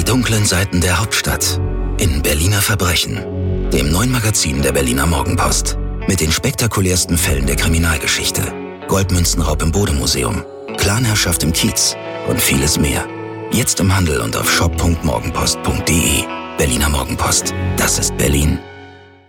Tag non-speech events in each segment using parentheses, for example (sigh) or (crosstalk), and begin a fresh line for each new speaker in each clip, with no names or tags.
Die dunklen Seiten der Hauptstadt in Berliner Verbrechen, dem neuen Magazin der Berliner Morgenpost. Mit den spektakulärsten Fällen der Kriminalgeschichte. Goldmünzenraub im Bodemuseum, Clanherrschaft im Kiez und vieles mehr. Jetzt im Handel und auf shop.morgenpost.de. Berliner Morgenpost. Das ist Berlin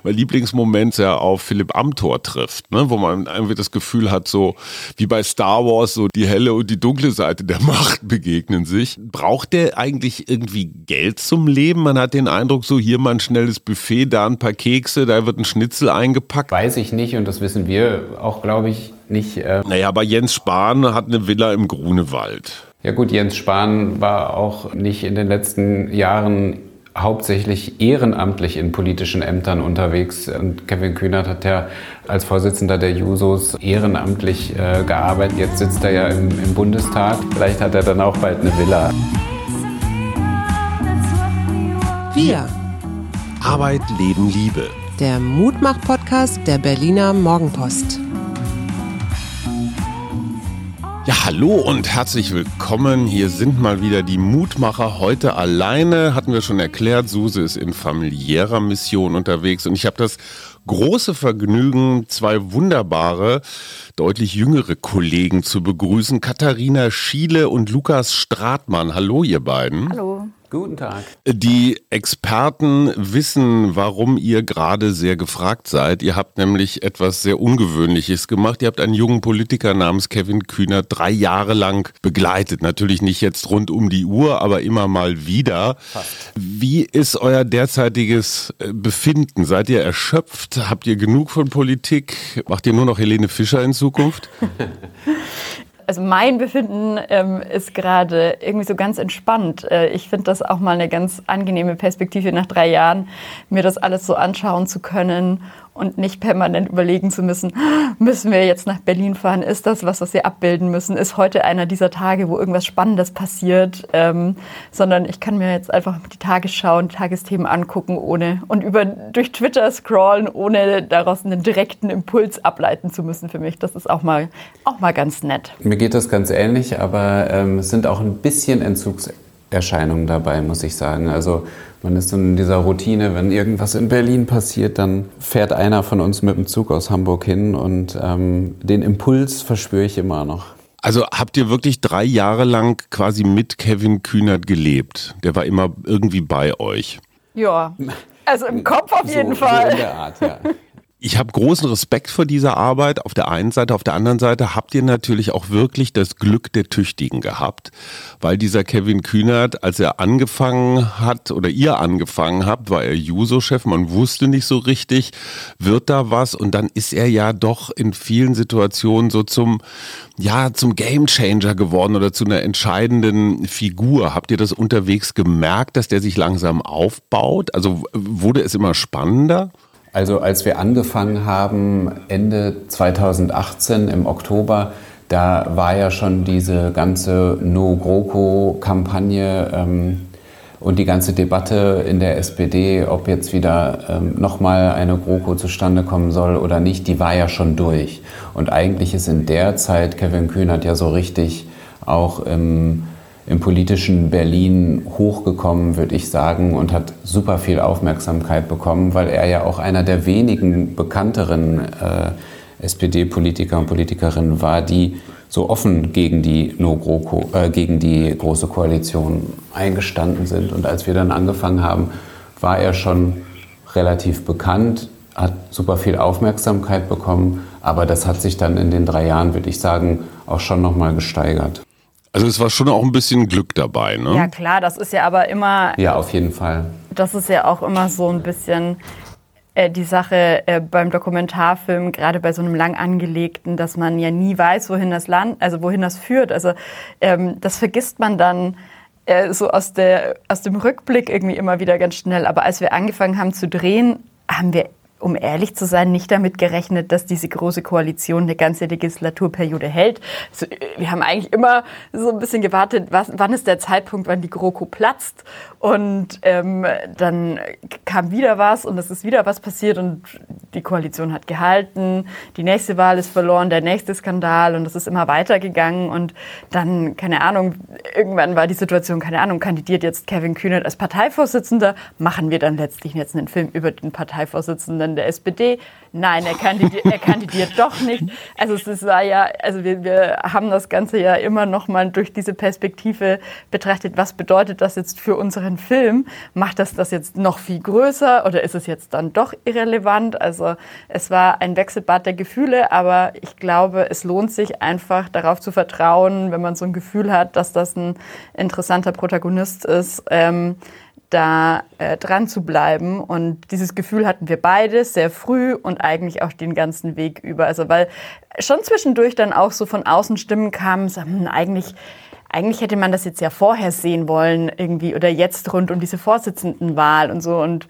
mein Lieblingsmoment ja auf Philipp Amthor trifft, ne? wo man irgendwie das Gefühl hat, so wie bei Star Wars, so die helle und die dunkle Seite der (laughs) Macht begegnen sich. Braucht der eigentlich irgendwie Geld zum Leben? Man hat den Eindruck, so hier mal ein schnelles Buffet, da ein paar Kekse, da wird ein Schnitzel eingepackt.
Weiß ich nicht und das wissen wir auch, glaube ich, nicht.
Äh naja, aber Jens Spahn hat eine Villa im Grunewald.
Ja gut, Jens Spahn war auch nicht in den letzten Jahren hauptsächlich ehrenamtlich in politischen Ämtern unterwegs. Und Kevin Kühnert hat ja als Vorsitzender der Jusos ehrenamtlich äh, gearbeitet. Jetzt sitzt er ja im, im Bundestag. Vielleicht hat er dann auch bald eine Villa.
Wir.
Arbeit, Leben, Liebe.
Der Mutmach-Podcast der Berliner Morgenpost.
Ja, hallo und herzlich willkommen. Hier sind mal wieder die Mutmacher heute alleine. Hatten wir schon erklärt, Suse ist in familiärer Mission unterwegs und ich habe das große Vergnügen, zwei wunderbare, deutlich jüngere Kollegen zu begrüßen. Katharina Schiele und Lukas Stratmann. Hallo, ihr beiden.
Hallo.
Guten Tag.
Die Experten wissen, warum ihr gerade sehr gefragt seid. Ihr habt nämlich etwas sehr Ungewöhnliches gemacht. Ihr habt einen jungen Politiker namens Kevin Kühner drei Jahre lang begleitet. Natürlich nicht jetzt rund um die Uhr, aber immer mal wieder. Fast. Wie ist euer derzeitiges äh, Befinden? Seid ihr erschöpft? Habt ihr genug von Politik? Macht ihr nur noch Helene Fischer in Zukunft? (laughs)
also mein Befinden ähm, ist gerade irgendwie so ganz entspannt. Äh, ich finde das auch mal eine ganz angenehme Perspektive nach drei Jahren, mir das alles so anschauen zu können und nicht permanent überlegen zu müssen, müssen wir jetzt nach Berlin fahren? Ist das was, was wir abbilden müssen? Ist heute einer dieser Tage, wo irgendwas Spannendes passiert? Ähm, sondern ich kann mir jetzt einfach die Tagesschau und Tagesthemen angucken ohne und über durch Twitter scrollen, ohne daraus einen direkten Impuls ableiten zu müssen für mich. Das ist auch mal, auch mal ganz nett.
Mir geht das ganz ähnlich, aber ähm, es sind auch ein bisschen Entzugserscheinungen dabei, muss ich sagen. Also man ist in dieser Routine, wenn irgendwas in Berlin passiert, dann fährt einer von uns mit dem Zug aus Hamburg hin und ähm, den Impuls verspüre ich immer noch.
Also habt ihr wirklich drei Jahre lang quasi mit Kevin Kühnert gelebt? Der war immer irgendwie bei euch.
Ja, also im Kopf auf (laughs) jeden
so,
Fall.
So in der Art, ja.
Ich habe großen Respekt vor dieser Arbeit. Auf der einen Seite, auf der anderen Seite habt ihr natürlich auch wirklich das Glück der Tüchtigen gehabt, weil dieser Kevin Kühnert, als er angefangen hat oder ihr angefangen habt, war er Juso-Chef. Man wusste nicht so richtig, wird da was? Und dann ist er ja doch in vielen Situationen so zum ja zum Gamechanger geworden oder zu einer entscheidenden Figur. Habt ihr das unterwegs gemerkt, dass der sich langsam aufbaut? Also wurde es immer spannender?
Also als wir angefangen haben, Ende 2018 im Oktober, da war ja schon diese ganze No-GroKo-Kampagne ähm, und die ganze Debatte in der SPD, ob jetzt wieder ähm, nochmal eine GroKo zustande kommen soll oder nicht, die war ja schon durch. Und eigentlich ist in der Zeit Kevin Kühnert ja so richtig auch im im politischen Berlin hochgekommen, würde ich sagen, und hat super viel Aufmerksamkeit bekommen, weil er ja auch einer der wenigen bekannteren äh, SPD-Politiker und Politikerinnen war, die so offen gegen die, no -GroKo, äh, gegen die Große Koalition eingestanden sind. Und als wir dann angefangen haben, war er schon relativ bekannt, hat super viel Aufmerksamkeit bekommen, aber das hat sich dann in den drei Jahren, würde ich sagen, auch schon nochmal gesteigert.
Also es war schon auch ein bisschen Glück dabei, ne?
Ja klar, das ist ja aber immer.
Ja, auf jeden Fall.
Das ist ja auch immer so ein bisschen äh, die Sache äh, beim Dokumentarfilm, gerade bei so einem lang angelegten, dass man ja nie weiß, wohin das Land, also wohin das führt. Also ähm, das vergisst man dann äh, so aus, der, aus dem Rückblick irgendwie immer wieder ganz schnell. Aber als wir angefangen haben zu drehen, haben wir um ehrlich zu sein, nicht damit gerechnet, dass diese große Koalition eine ganze Legislaturperiode hält. Also, wir haben eigentlich immer so ein bisschen gewartet, was, wann ist der Zeitpunkt, wann die GroKo platzt. Und ähm, dann kam wieder was und es ist wieder was passiert und die Koalition hat gehalten, die nächste Wahl ist verloren, der nächste Skandal und das ist immer weitergegangen und dann, keine Ahnung, irgendwann war die Situation, keine Ahnung, kandidiert jetzt Kevin Kühnert als Parteivorsitzender, machen wir dann letztlich jetzt einen Film über den Parteivorsitzenden der SPD? Nein, er kandidiert, er kandidiert doch nicht. Also es war ja, also wir, wir haben das Ganze ja immer noch mal durch diese Perspektive betrachtet, was bedeutet das jetzt für unseren Film? Macht das das jetzt noch viel größer oder ist es jetzt dann doch irrelevant? Also es war ein Wechselbad der Gefühle, aber ich glaube, es lohnt sich einfach darauf zu vertrauen, wenn man so ein Gefühl hat, dass das ein interessanter Protagonist ist. Ähm, da äh, dran zu bleiben. Und dieses Gefühl hatten wir beide sehr früh und eigentlich auch den ganzen Weg über. Also weil schon zwischendurch dann auch so von außen Stimmen kamen, so, hm, eigentlich eigentlich hätte man das jetzt ja vorher sehen wollen irgendwie oder jetzt rund um diese Vorsitzendenwahl und so und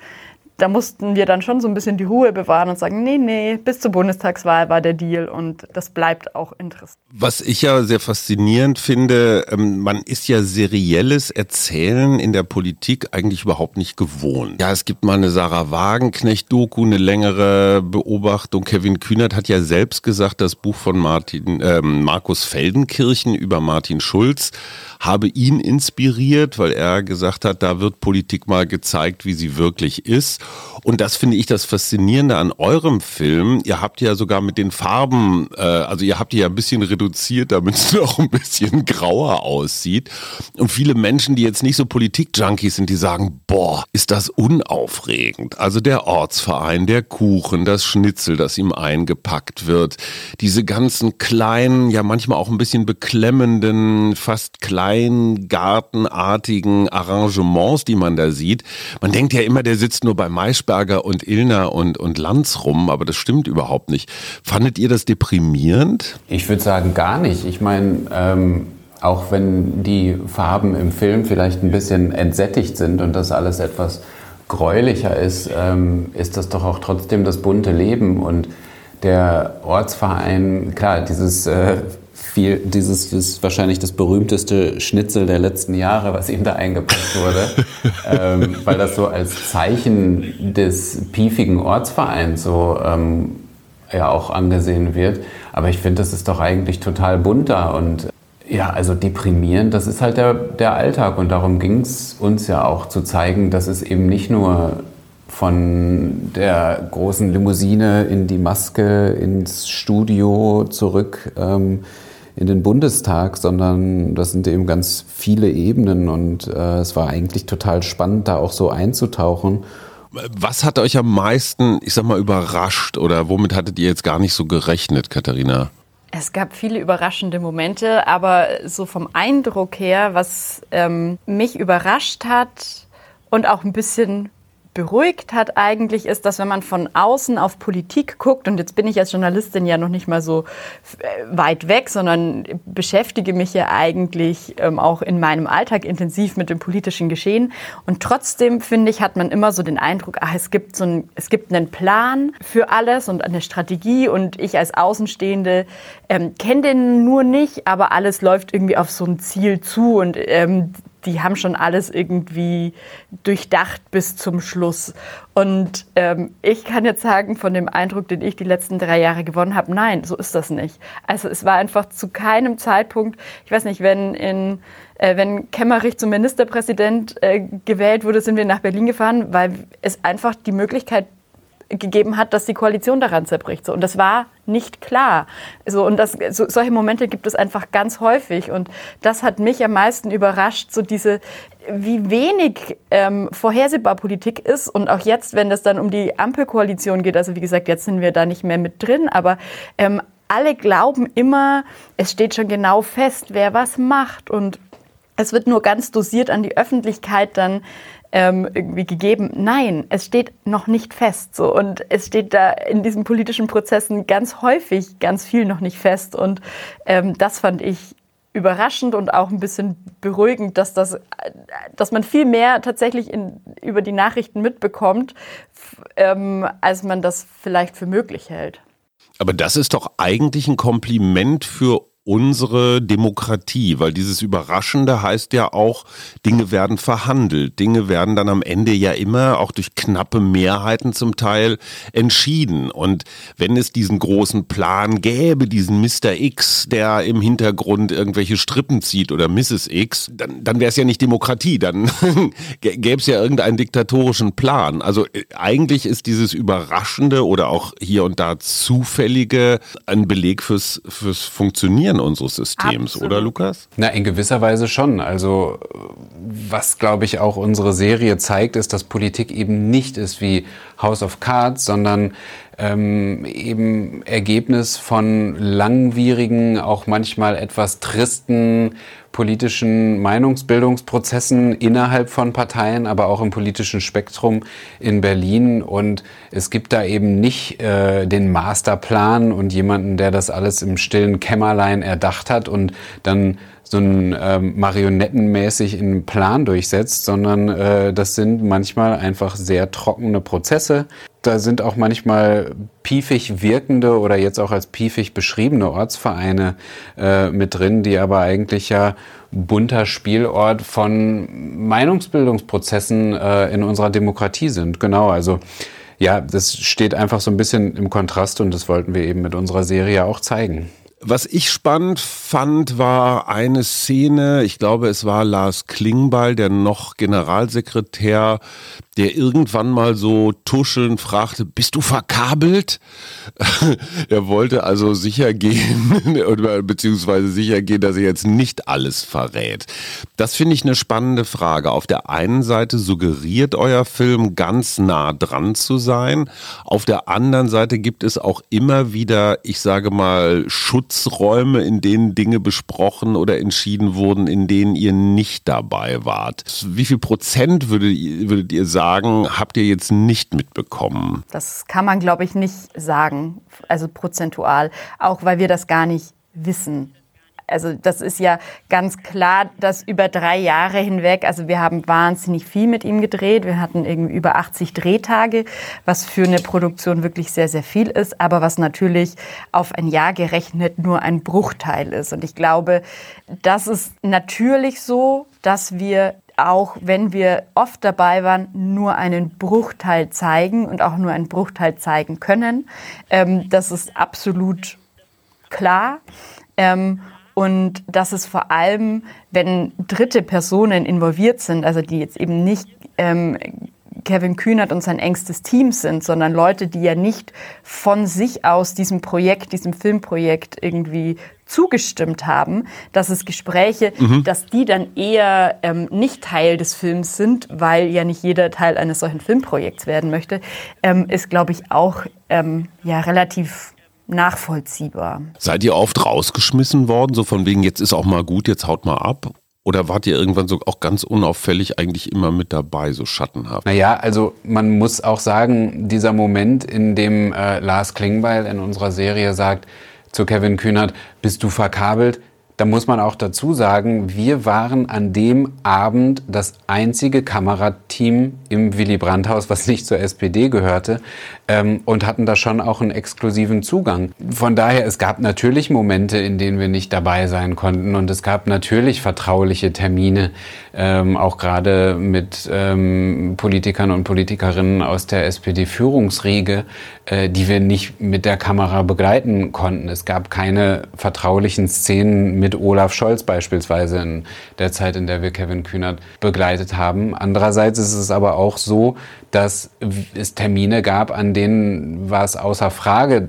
da mussten wir dann schon so ein bisschen die Ruhe bewahren und sagen, nee, nee, bis zur Bundestagswahl war der Deal und das bleibt auch interessant.
Was ich ja sehr faszinierend finde, ähm, man ist ja serielles Erzählen in der Politik eigentlich überhaupt nicht gewohnt. Ja, es gibt mal eine Sarah Wagenknecht-Doku, eine längere Beobachtung. Kevin Kühnert hat ja selbst gesagt, das Buch von Martin, äh, Markus Feldenkirchen über Martin Schulz habe ihn inspiriert, weil er gesagt hat, da wird Politik mal gezeigt, wie sie wirklich ist. Und das finde ich das Faszinierende an eurem Film. Ihr habt ja sogar mit den Farben, äh, also ihr habt die ja ein bisschen reduziert, damit es (laughs) noch ein bisschen grauer aussieht. Und viele Menschen, die jetzt nicht so Politik-Junkies sind, die sagen, boah, ist das unaufregend. Also der Ortsverein, der Kuchen, das Schnitzel, das ihm eingepackt wird, diese ganzen kleinen, ja manchmal auch ein bisschen beklemmenden, fast Kleingartenartigen Arrangements, die man da sieht. Man denkt ja immer, der sitzt nur bei Maischberger und Illner und, und Lanz rum, aber das stimmt überhaupt nicht. Fandet ihr das deprimierend?
Ich würde sagen, gar nicht. Ich meine, ähm, auch wenn die Farben im Film vielleicht ein bisschen entsättigt sind und das alles etwas gräulicher ist, ähm, ist das doch auch trotzdem das bunte Leben und der Ortsverein, klar, dieses äh, viel, dieses ist wahrscheinlich das berühmteste Schnitzel der letzten Jahre, was ihm da eingepackt wurde, (laughs) ähm, weil das so als Zeichen des piefigen Ortsvereins so ähm, ja auch angesehen wird. Aber ich finde, das ist doch eigentlich total bunter und ja, also deprimierend, das ist halt der, der Alltag und darum ging es uns ja auch zu zeigen, dass es eben nicht nur von der großen Limousine in die Maske ins Studio zurück ähm, in den Bundestag, sondern das sind eben ganz viele Ebenen und äh, es war eigentlich total spannend, da auch so einzutauchen.
Was hat euch am meisten, ich sag mal, überrascht oder womit hattet ihr jetzt gar nicht so gerechnet, Katharina?
Es gab viele überraschende Momente, aber so vom Eindruck her, was ähm, mich überrascht hat und auch ein bisschen beruhigt hat eigentlich, ist, dass wenn man von außen auf Politik guckt, und jetzt bin ich als Journalistin ja noch nicht mal so äh, weit weg, sondern beschäftige mich ja eigentlich ähm, auch in meinem Alltag intensiv mit dem politischen Geschehen. Und trotzdem, finde ich, hat man immer so den Eindruck, ach, es gibt so ein, es gibt einen Plan für alles und eine Strategie und ich als Außenstehende ähm, kenne den nur nicht, aber alles läuft irgendwie auf so ein Ziel zu und ähm, die haben schon alles irgendwie durchdacht bis zum Schluss. Und ähm, ich kann jetzt sagen, von dem Eindruck, den ich die letzten drei Jahre gewonnen habe, nein, so ist das nicht. Also es war einfach zu keinem Zeitpunkt, ich weiß nicht, wenn in äh, wenn Kemmerich zum Ministerpräsident äh, gewählt wurde, sind wir nach Berlin gefahren, weil es einfach die Möglichkeit gegeben hat, dass die Koalition daran zerbricht. So. Und das war nicht klar. So, und das, so, solche Momente gibt es einfach ganz häufig. Und das hat mich am meisten überrascht, so diese, wie wenig ähm, vorhersehbar Politik ist. Und auch jetzt, wenn es dann um die Ampelkoalition geht, also wie gesagt, jetzt sind wir da nicht mehr mit drin, aber ähm, alle glauben immer, es steht schon genau fest, wer was macht. Und es wird nur ganz dosiert an die Öffentlichkeit dann ähm, irgendwie gegeben. Nein, es steht noch nicht fest. So. Und es steht da in diesen politischen Prozessen ganz häufig ganz viel noch nicht fest. Und ähm, das fand ich überraschend und auch ein bisschen beruhigend, dass das, dass man viel mehr tatsächlich in, über die Nachrichten mitbekommt, ähm, als man das vielleicht für möglich hält.
Aber das ist doch eigentlich ein Kompliment für unsere Demokratie, weil dieses Überraschende heißt ja auch, Dinge werden verhandelt, Dinge werden dann am Ende ja immer auch durch knappe Mehrheiten zum Teil entschieden. Und wenn es diesen großen Plan gäbe, diesen Mr. X, der im Hintergrund irgendwelche Strippen zieht oder Mrs. X, dann, dann wäre es ja nicht Demokratie, dann (laughs) gäbe es ja irgendeinen diktatorischen Plan. Also äh, eigentlich ist dieses Überraschende oder auch hier und da zufällige ein Beleg fürs, fürs Funktionieren Funktionieren unseres Systems, Absolut. oder Lukas?
Na, in gewisser Weise schon. Also was, glaube ich, auch unsere Serie zeigt, ist, dass Politik eben nicht ist wie House of Cards, sondern ähm, eben Ergebnis von langwierigen, auch manchmal etwas tristen politischen Meinungsbildungsprozessen innerhalb von Parteien, aber auch im politischen Spektrum in Berlin. Und es gibt da eben nicht äh, den Masterplan und jemanden, der das alles im stillen Kämmerlein erdacht hat und dann so ein ähm, marionettenmäßig einen Plan durchsetzt, sondern äh, das sind manchmal einfach sehr trockene Prozesse. Da sind auch manchmal piefig wirkende oder jetzt auch als piefig beschriebene Ortsvereine äh, mit drin, die aber eigentlich ja bunter Spielort von Meinungsbildungsprozessen äh, in unserer Demokratie sind. Genau, also ja, das steht einfach so ein bisschen im Kontrast und das wollten wir eben mit unserer Serie auch zeigen.
Was ich spannend fand, war eine Szene, ich glaube, es war Lars Klingbeil, der noch Generalsekretär der irgendwann mal so tuschelnd fragte, bist du verkabelt? (laughs) er wollte also sicher gehen, (laughs) beziehungsweise sicher gehen, dass er jetzt nicht alles verrät. Das finde ich eine spannende Frage. Auf der einen Seite suggeriert euer Film ganz nah dran zu sein. Auf der anderen Seite gibt es auch immer wieder, ich sage mal, Schutzräume, in denen Dinge besprochen oder entschieden wurden, in denen ihr nicht dabei wart. Wie viel Prozent würdet, würdet ihr sagen, sagen, habt ihr jetzt nicht mitbekommen?
Das kann man, glaube ich, nicht sagen, also prozentual, auch weil wir das gar nicht wissen. Also das ist ja ganz klar, dass über drei Jahre hinweg, also wir haben wahnsinnig viel mit ihm gedreht. Wir hatten irgendwie über 80 Drehtage, was für eine Produktion wirklich sehr, sehr viel ist, aber was natürlich auf ein Jahr gerechnet nur ein Bruchteil ist. Und ich glaube, das ist natürlich so, dass wir auch wenn wir oft dabei waren, nur einen Bruchteil zeigen und auch nur einen Bruchteil zeigen können. Ähm, das ist absolut klar. Ähm, und das ist vor allem, wenn dritte Personen involviert sind, also die jetzt eben nicht ähm, Kevin Kühnert und sein engstes Team sind, sondern Leute, die ja nicht von sich aus diesem Projekt, diesem Filmprojekt irgendwie zugestimmt haben, dass es Gespräche, mhm. dass die dann eher ähm, nicht Teil des Films sind, weil ja nicht jeder Teil eines solchen Filmprojekts werden möchte, ähm, ist, glaube ich, auch ähm, ja relativ nachvollziehbar.
Seid ihr oft rausgeschmissen worden, so von wegen, jetzt ist auch mal gut, jetzt haut mal ab? Oder wart ihr irgendwann so auch ganz unauffällig eigentlich immer mit dabei, so schattenhaft?
Naja, also man muss auch sagen, dieser Moment, in dem äh, Lars Klingbeil in unserer Serie sagt zu Kevin Kühnert, bist du verkabelt? Da muss man auch dazu sagen, wir waren an dem Abend das einzige Kamerateam im Willy Brandt-Haus, was nicht zur SPD gehörte, ähm, und hatten da schon auch einen exklusiven Zugang. Von daher, es gab natürlich Momente, in denen wir nicht dabei sein konnten und es gab natürlich vertrauliche Termine, ähm, auch gerade mit ähm, Politikern und Politikerinnen aus der SPD-Führungsriege, die wir nicht mit der Kamera begleiten konnten. Es gab keine vertraulichen Szenen mit Olaf Scholz beispielsweise in der Zeit, in der wir Kevin Kühnert begleitet haben. Andererseits ist es aber auch so, dass es Termine gab, an denen war es außer Frage,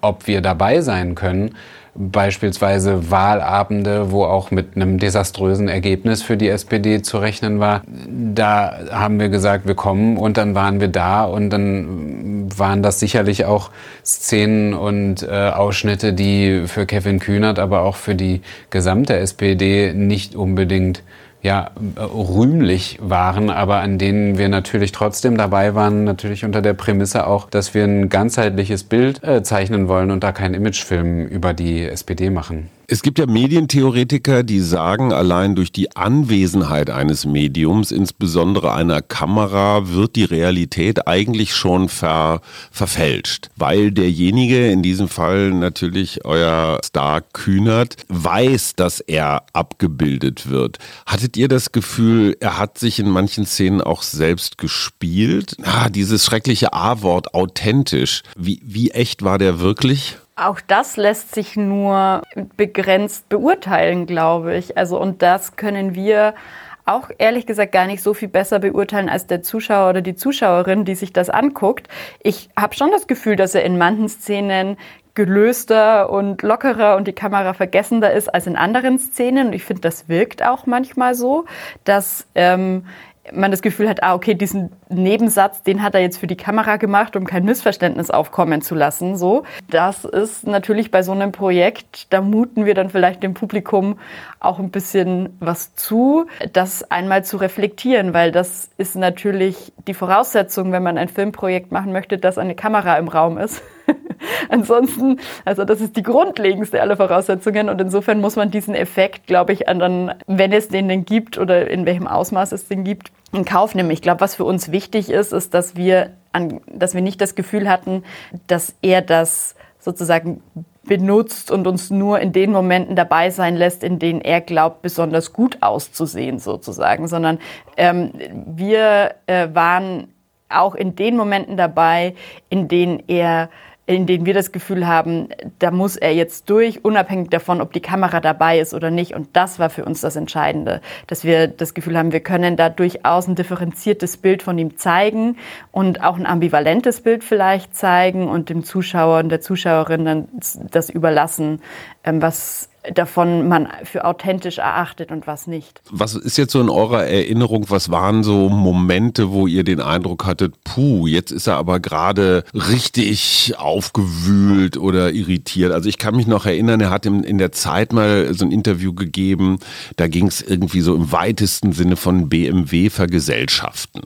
ob wir dabei sein können beispielsweise Wahlabende, wo auch mit einem desaströsen Ergebnis für die SPD zu rechnen war. Da haben wir gesagt, wir kommen und dann waren wir da und dann waren das sicherlich auch Szenen und äh, Ausschnitte, die für Kevin Kühnert, aber auch für die gesamte SPD nicht unbedingt ja, rühmlich waren, aber an denen wir natürlich trotzdem dabei waren, natürlich unter der Prämisse auch, dass wir ein ganzheitliches Bild äh, zeichnen wollen und da keinen Imagefilm über die SPD machen.
Es gibt ja Medientheoretiker, die sagen, allein durch die Anwesenheit eines Mediums, insbesondere einer Kamera, wird die Realität eigentlich schon ver verfälscht, weil derjenige, in diesem Fall natürlich euer Star Kühnert, weiß, dass er abgebildet wird. Hattet ihr das Gefühl, er hat sich in manchen Szenen auch selbst gespielt? Ah, dieses schreckliche A-Wort, authentisch. Wie, wie echt war der wirklich?
Auch das lässt sich nur begrenzt beurteilen, glaube ich. Also, und das können wir auch ehrlich gesagt gar nicht so viel besser beurteilen als der Zuschauer oder die Zuschauerin, die sich das anguckt. Ich habe schon das Gefühl, dass er in manchen Szenen gelöster und lockerer und die Kamera vergessender ist als in anderen Szenen. Und ich finde, das wirkt auch manchmal so, dass ähm, man das Gefühl hat, ah, okay, diesen Nebensatz, den hat er jetzt für die Kamera gemacht, um kein Missverständnis aufkommen zu lassen. So, das ist natürlich bei so einem Projekt, da muten wir dann vielleicht dem Publikum auch ein bisschen was zu, das einmal zu reflektieren, weil das ist natürlich die Voraussetzung, wenn man ein Filmprojekt machen möchte, dass eine Kamera im Raum ist. (laughs) Ansonsten, also das ist die grundlegendste aller Voraussetzungen und insofern muss man diesen Effekt, glaube ich, dann, wenn es den denn gibt oder in welchem Ausmaß es den gibt, in Kauf nehmen. Ich glaube, was für uns wichtig ist, ist, dass wir, an, dass wir nicht das Gefühl hatten, dass er das sozusagen benutzt und uns nur in den Momenten dabei sein lässt, in denen er glaubt, besonders gut auszusehen sozusagen, sondern ähm, wir äh, waren auch in den Momenten dabei, in denen er in denen wir das Gefühl haben, da muss er jetzt durch, unabhängig davon, ob die Kamera dabei ist oder nicht. Und das war für uns das Entscheidende, dass wir das Gefühl haben, wir können da durchaus ein differenziertes Bild von ihm zeigen und auch ein ambivalentes Bild vielleicht zeigen und dem Zuschauer und der Zuschauerin dann das überlassen, ähm, was davon man für authentisch erachtet und was nicht.
Was ist jetzt so in eurer Erinnerung, was waren so Momente, wo ihr den Eindruck hattet, puh, jetzt ist er aber gerade richtig aufgewühlt oder irritiert? Also ich kann mich noch erinnern, er hat in, der Zeit mal so ein Interview gegeben, da ging es irgendwie so im weitesten Sinne von BMW vergesellschaften.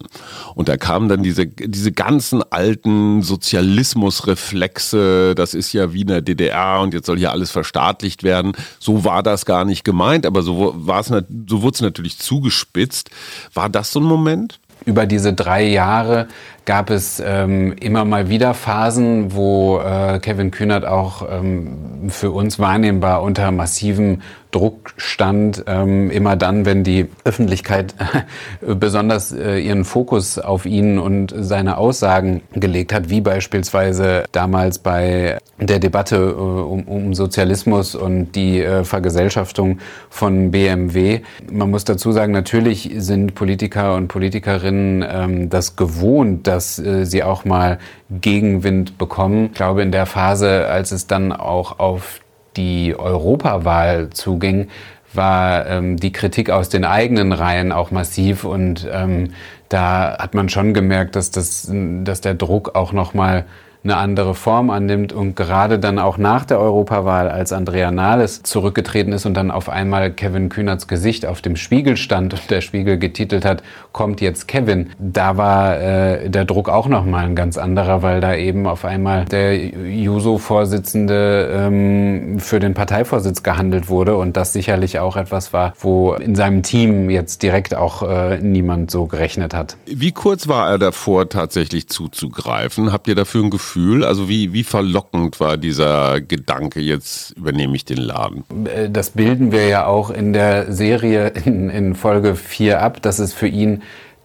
Und da kamen dann diese, diese ganzen alten Sozialismusreflexe, das ist ja wie in der DDR und jetzt soll hier alles verstaatlicht werden so war das gar nicht gemeint, aber so, war es, so wurde es natürlich zugespitzt. War das so ein Moment?
Über diese drei Jahre gab es ähm, immer mal wieder Phasen, wo äh, Kevin Kühnert auch ähm, für uns wahrnehmbar unter massivem Druck stand, ähm, immer dann, wenn die Öffentlichkeit (laughs) besonders äh, ihren Fokus auf ihn und seine Aussagen gelegt hat, wie beispielsweise damals bei der Debatte äh, um, um, Sozialismus und die äh, Vergesellschaftung von BMW. Man muss dazu sagen, natürlich sind Politiker und Politikerinnen ähm, das gewohnt, dass äh, sie auch mal Gegenwind bekommen. Ich glaube, in der Phase, als es dann auch auf die Europawahl zuging, war ähm, die Kritik aus den eigenen Reihen auch massiv und ähm, da hat man schon gemerkt, dass, das, dass der Druck auch noch mal eine andere Form annimmt und gerade dann auch nach der Europawahl, als Andrea Nahles zurückgetreten ist und dann auf einmal Kevin Kühnerts Gesicht auf dem Spiegel stand und der Spiegel getitelt hat, kommt jetzt Kevin, da war äh, der Druck auch nochmal ein ganz anderer, weil da eben auf einmal der Juso-Vorsitzende ähm, für den Parteivorsitz gehandelt wurde und das sicherlich auch etwas war, wo in seinem Team jetzt direkt auch äh, niemand so gerechnet hat.
Wie kurz war er davor, tatsächlich zuzugreifen? Habt ihr dafür ein Gefühl? Also wie, wie verlockend war dieser Gedanke, jetzt übernehme ich den Laden?
Äh, das bilden wir ja auch in der Serie in, in Folge 4 ab, dass es für ihn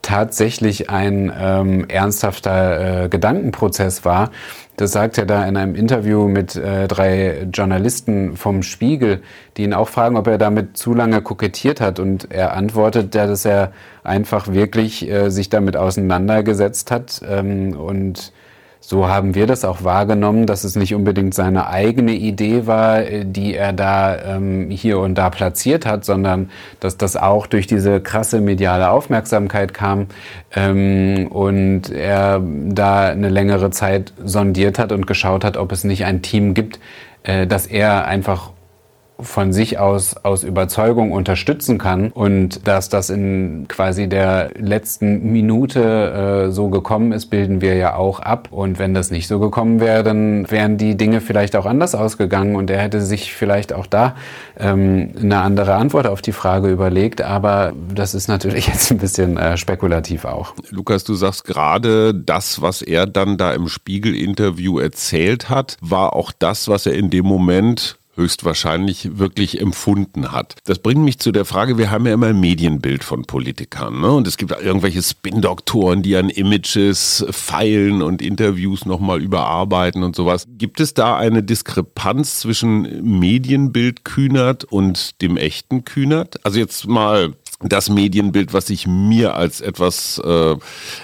tatsächlich ein ähm, ernsthafter äh, Gedankenprozess war. Das sagt er da in einem Interview mit äh, drei Journalisten vom Spiegel, die ihn auch fragen, ob er damit zu lange kokettiert hat. Und er antwortet, dass er einfach wirklich äh, sich damit auseinandergesetzt hat ähm, und so haben wir das auch wahrgenommen, dass es nicht unbedingt seine eigene Idee war, äh, die er da ähm, hier und da platziert hat, sondern dass das auch durch diese krasse mediale Aufmerksamkeit kam ähm, und er da eine längere Zeit sondiert hat und geschaut hat, ob es nicht ein Team gibt, äh, das er einfach von sich aus aus Überzeugung unterstützen kann und dass das in quasi der letzten Minute äh, so gekommen ist, bilden wir ja auch ab. Und wenn das nicht so gekommen wäre, dann wären die Dinge vielleicht auch anders ausgegangen und er hätte sich vielleicht auch da ähm, eine andere Antwort auf die Frage überlegt. Aber das ist natürlich (laughs) jetzt ein bisschen äh, spekulativ auch.
Lukas, du sagst gerade, das, was er dann da im Spiegel-Interview erzählt hat, war auch das, was er in dem Moment höchstwahrscheinlich wirklich empfunden hat. Das bringt mich zu der Frage, wir haben ja immer ein Medienbild von Politikern. Ne? Und es gibt irgendwelche Spin-Doktoren, die an Images feilen und Interviews nochmal überarbeiten und sowas. Gibt es da eine Diskrepanz zwischen Medienbild Kühnert und dem echten Kühnert? Also jetzt mal das Medienbild, was sich mir als etwas äh,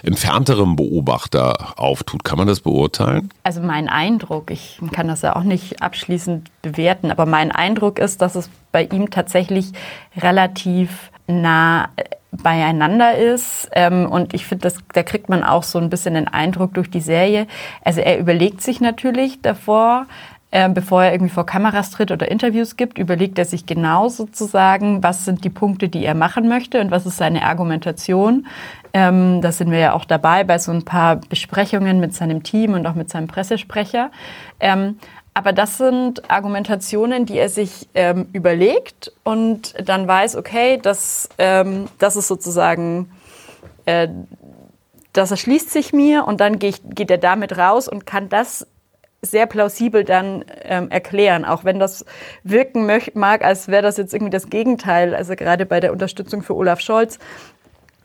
entfernterem Beobachter auftut. Kann man das beurteilen?
Also mein Eindruck, ich kann das ja auch nicht abschließend bewerten, aber mein Eindruck ist, dass es bei ihm tatsächlich relativ nah äh, beieinander ist. Ähm, und ich finde, da kriegt man auch so ein bisschen den Eindruck durch die Serie. Also er überlegt sich natürlich davor, ähm, bevor er irgendwie vor Kameras tritt oder Interviews gibt, überlegt er sich genau sozusagen, was sind die Punkte, die er machen möchte und was ist seine Argumentation. Ähm, da sind wir ja auch dabei bei so ein paar Besprechungen mit seinem Team und auch mit seinem Pressesprecher. Ähm, aber das sind Argumentationen, die er sich ähm, überlegt und dann weiß, okay, das, ähm, das ist sozusagen, äh, das erschließt sich mir und dann geht, geht er damit raus und kann das sehr plausibel dann ähm, erklären, auch wenn das wirken mag, als wäre das jetzt irgendwie das Gegenteil. Also gerade bei der Unterstützung für Olaf Scholz.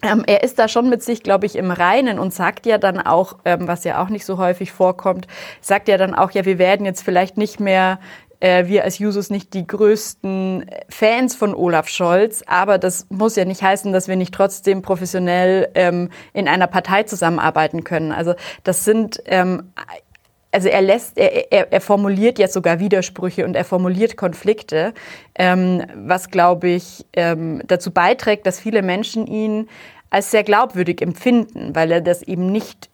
Ähm, er ist da schon mit sich, glaube ich, im Reinen und sagt ja dann auch, ähm, was ja auch nicht so häufig vorkommt, sagt ja dann auch, ja, wir werden jetzt vielleicht nicht mehr äh, wir als Jusos nicht die größten Fans von Olaf Scholz, aber das muss ja nicht heißen, dass wir nicht trotzdem professionell ähm, in einer Partei zusammenarbeiten können. Also das sind ähm, also er lässt, er, er, er formuliert jetzt sogar Widersprüche und er formuliert Konflikte, ähm, was glaube ich ähm, dazu beiträgt, dass viele Menschen ihn als sehr glaubwürdig empfinden, weil er das eben nicht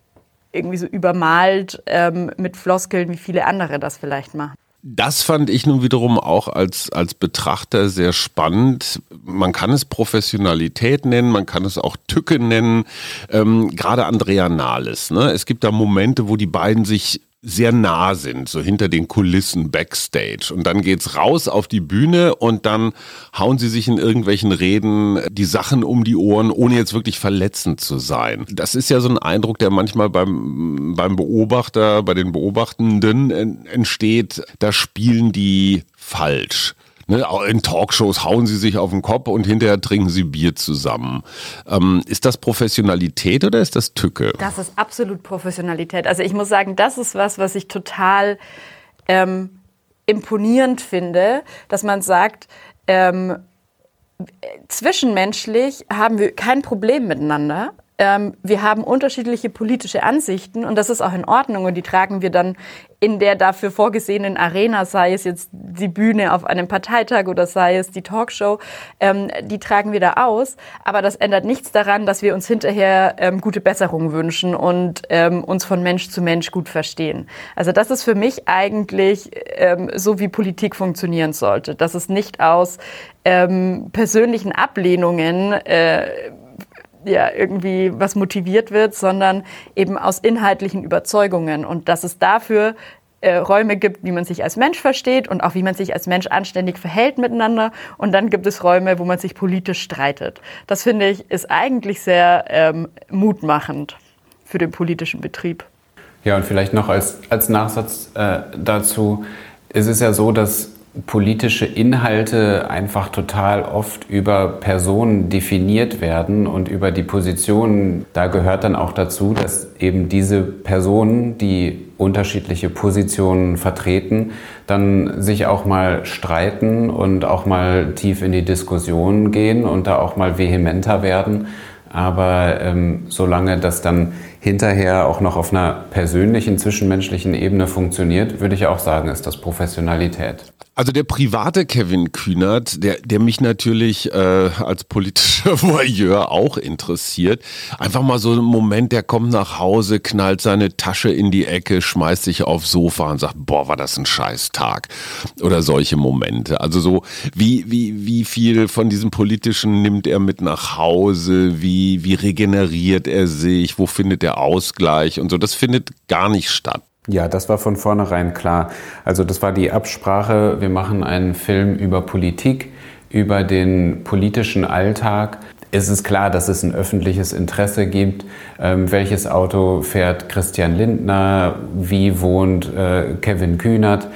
irgendwie so übermalt ähm, mit Floskeln, wie viele andere das vielleicht machen.
Das fand ich nun wiederum auch als, als Betrachter sehr spannend. Man kann es Professionalität nennen, man kann es auch Tücke nennen. Ähm, Gerade Andrea Nahles. Ne? Es gibt da Momente, wo die beiden sich sehr nah sind, so hinter den Kulissen backstage. Und dann geht's raus auf die Bühne und dann hauen sie sich in irgendwelchen Reden die Sachen um die Ohren, ohne jetzt wirklich verletzend zu sein. Das ist ja so ein Eindruck, der manchmal beim, beim Beobachter, bei den Beobachtenden entsteht. Da spielen die falsch. Ne, in Talkshows hauen sie sich auf den Kopf und hinterher trinken sie Bier zusammen. Ähm, ist das Professionalität oder ist das Tücke?
Das ist absolut Professionalität. Also ich muss sagen, das ist was, was ich total ähm, imponierend finde, dass man sagt, ähm, zwischenmenschlich haben wir kein Problem miteinander ähm, wir haben unterschiedliche politische Ansichten und das ist auch in Ordnung und die tragen wir dann in der dafür vorgesehenen Arena, sei es jetzt die Bühne auf einem Parteitag oder sei es die Talkshow, ähm, die tragen wir da aus. Aber das ändert nichts daran, dass wir uns hinterher ähm, gute Besserung wünschen und ähm, uns von Mensch zu Mensch gut verstehen. Also das ist für mich eigentlich ähm, so, wie Politik funktionieren sollte. Dass es nicht aus ähm, persönlichen Ablehnungen äh, ja, irgendwie was motiviert wird, sondern eben aus inhaltlichen Überzeugungen und dass es dafür äh, Räume gibt, wie man sich als Mensch versteht und auch wie man sich als Mensch anständig verhält miteinander. Und dann gibt es Räume, wo man sich politisch streitet. Das finde ich ist eigentlich sehr ähm, mutmachend für den politischen Betrieb.
Ja, und vielleicht noch als, als Nachsatz äh, dazu. Es ist ja so, dass politische Inhalte einfach total oft über Personen definiert werden und über die Positionen. Da gehört dann auch dazu, dass eben diese Personen, die unterschiedliche Positionen vertreten, dann sich auch mal streiten und auch mal tief in die Diskussion gehen und da auch mal vehementer werden. Aber ähm, solange das dann hinterher auch noch auf einer persönlichen, zwischenmenschlichen Ebene funktioniert, würde ich auch sagen, ist das Professionalität.
Also der private Kevin Kühnert, der, der mich natürlich äh, als politischer (laughs) Voyeur auch interessiert. Einfach mal so ein Moment, der kommt nach Hause, knallt seine Tasche in die Ecke, schmeißt sich aufs Sofa und sagt, boah, war das ein Scheißtag. Oder solche Momente. Also so, wie, wie, wie viel von diesem Politischen nimmt er mit nach Hause? Wie, wie regeneriert er sich? Wo findet er Ausgleich? Und so, das findet gar nicht statt.
Ja, das war von vornherein klar. Also das war die Absprache, wir machen einen Film über Politik, über den politischen Alltag. Es ist klar, dass es ein öffentliches Interesse gibt. Ähm, welches Auto fährt Christian Lindner? Wie wohnt äh, Kevin Kühnert?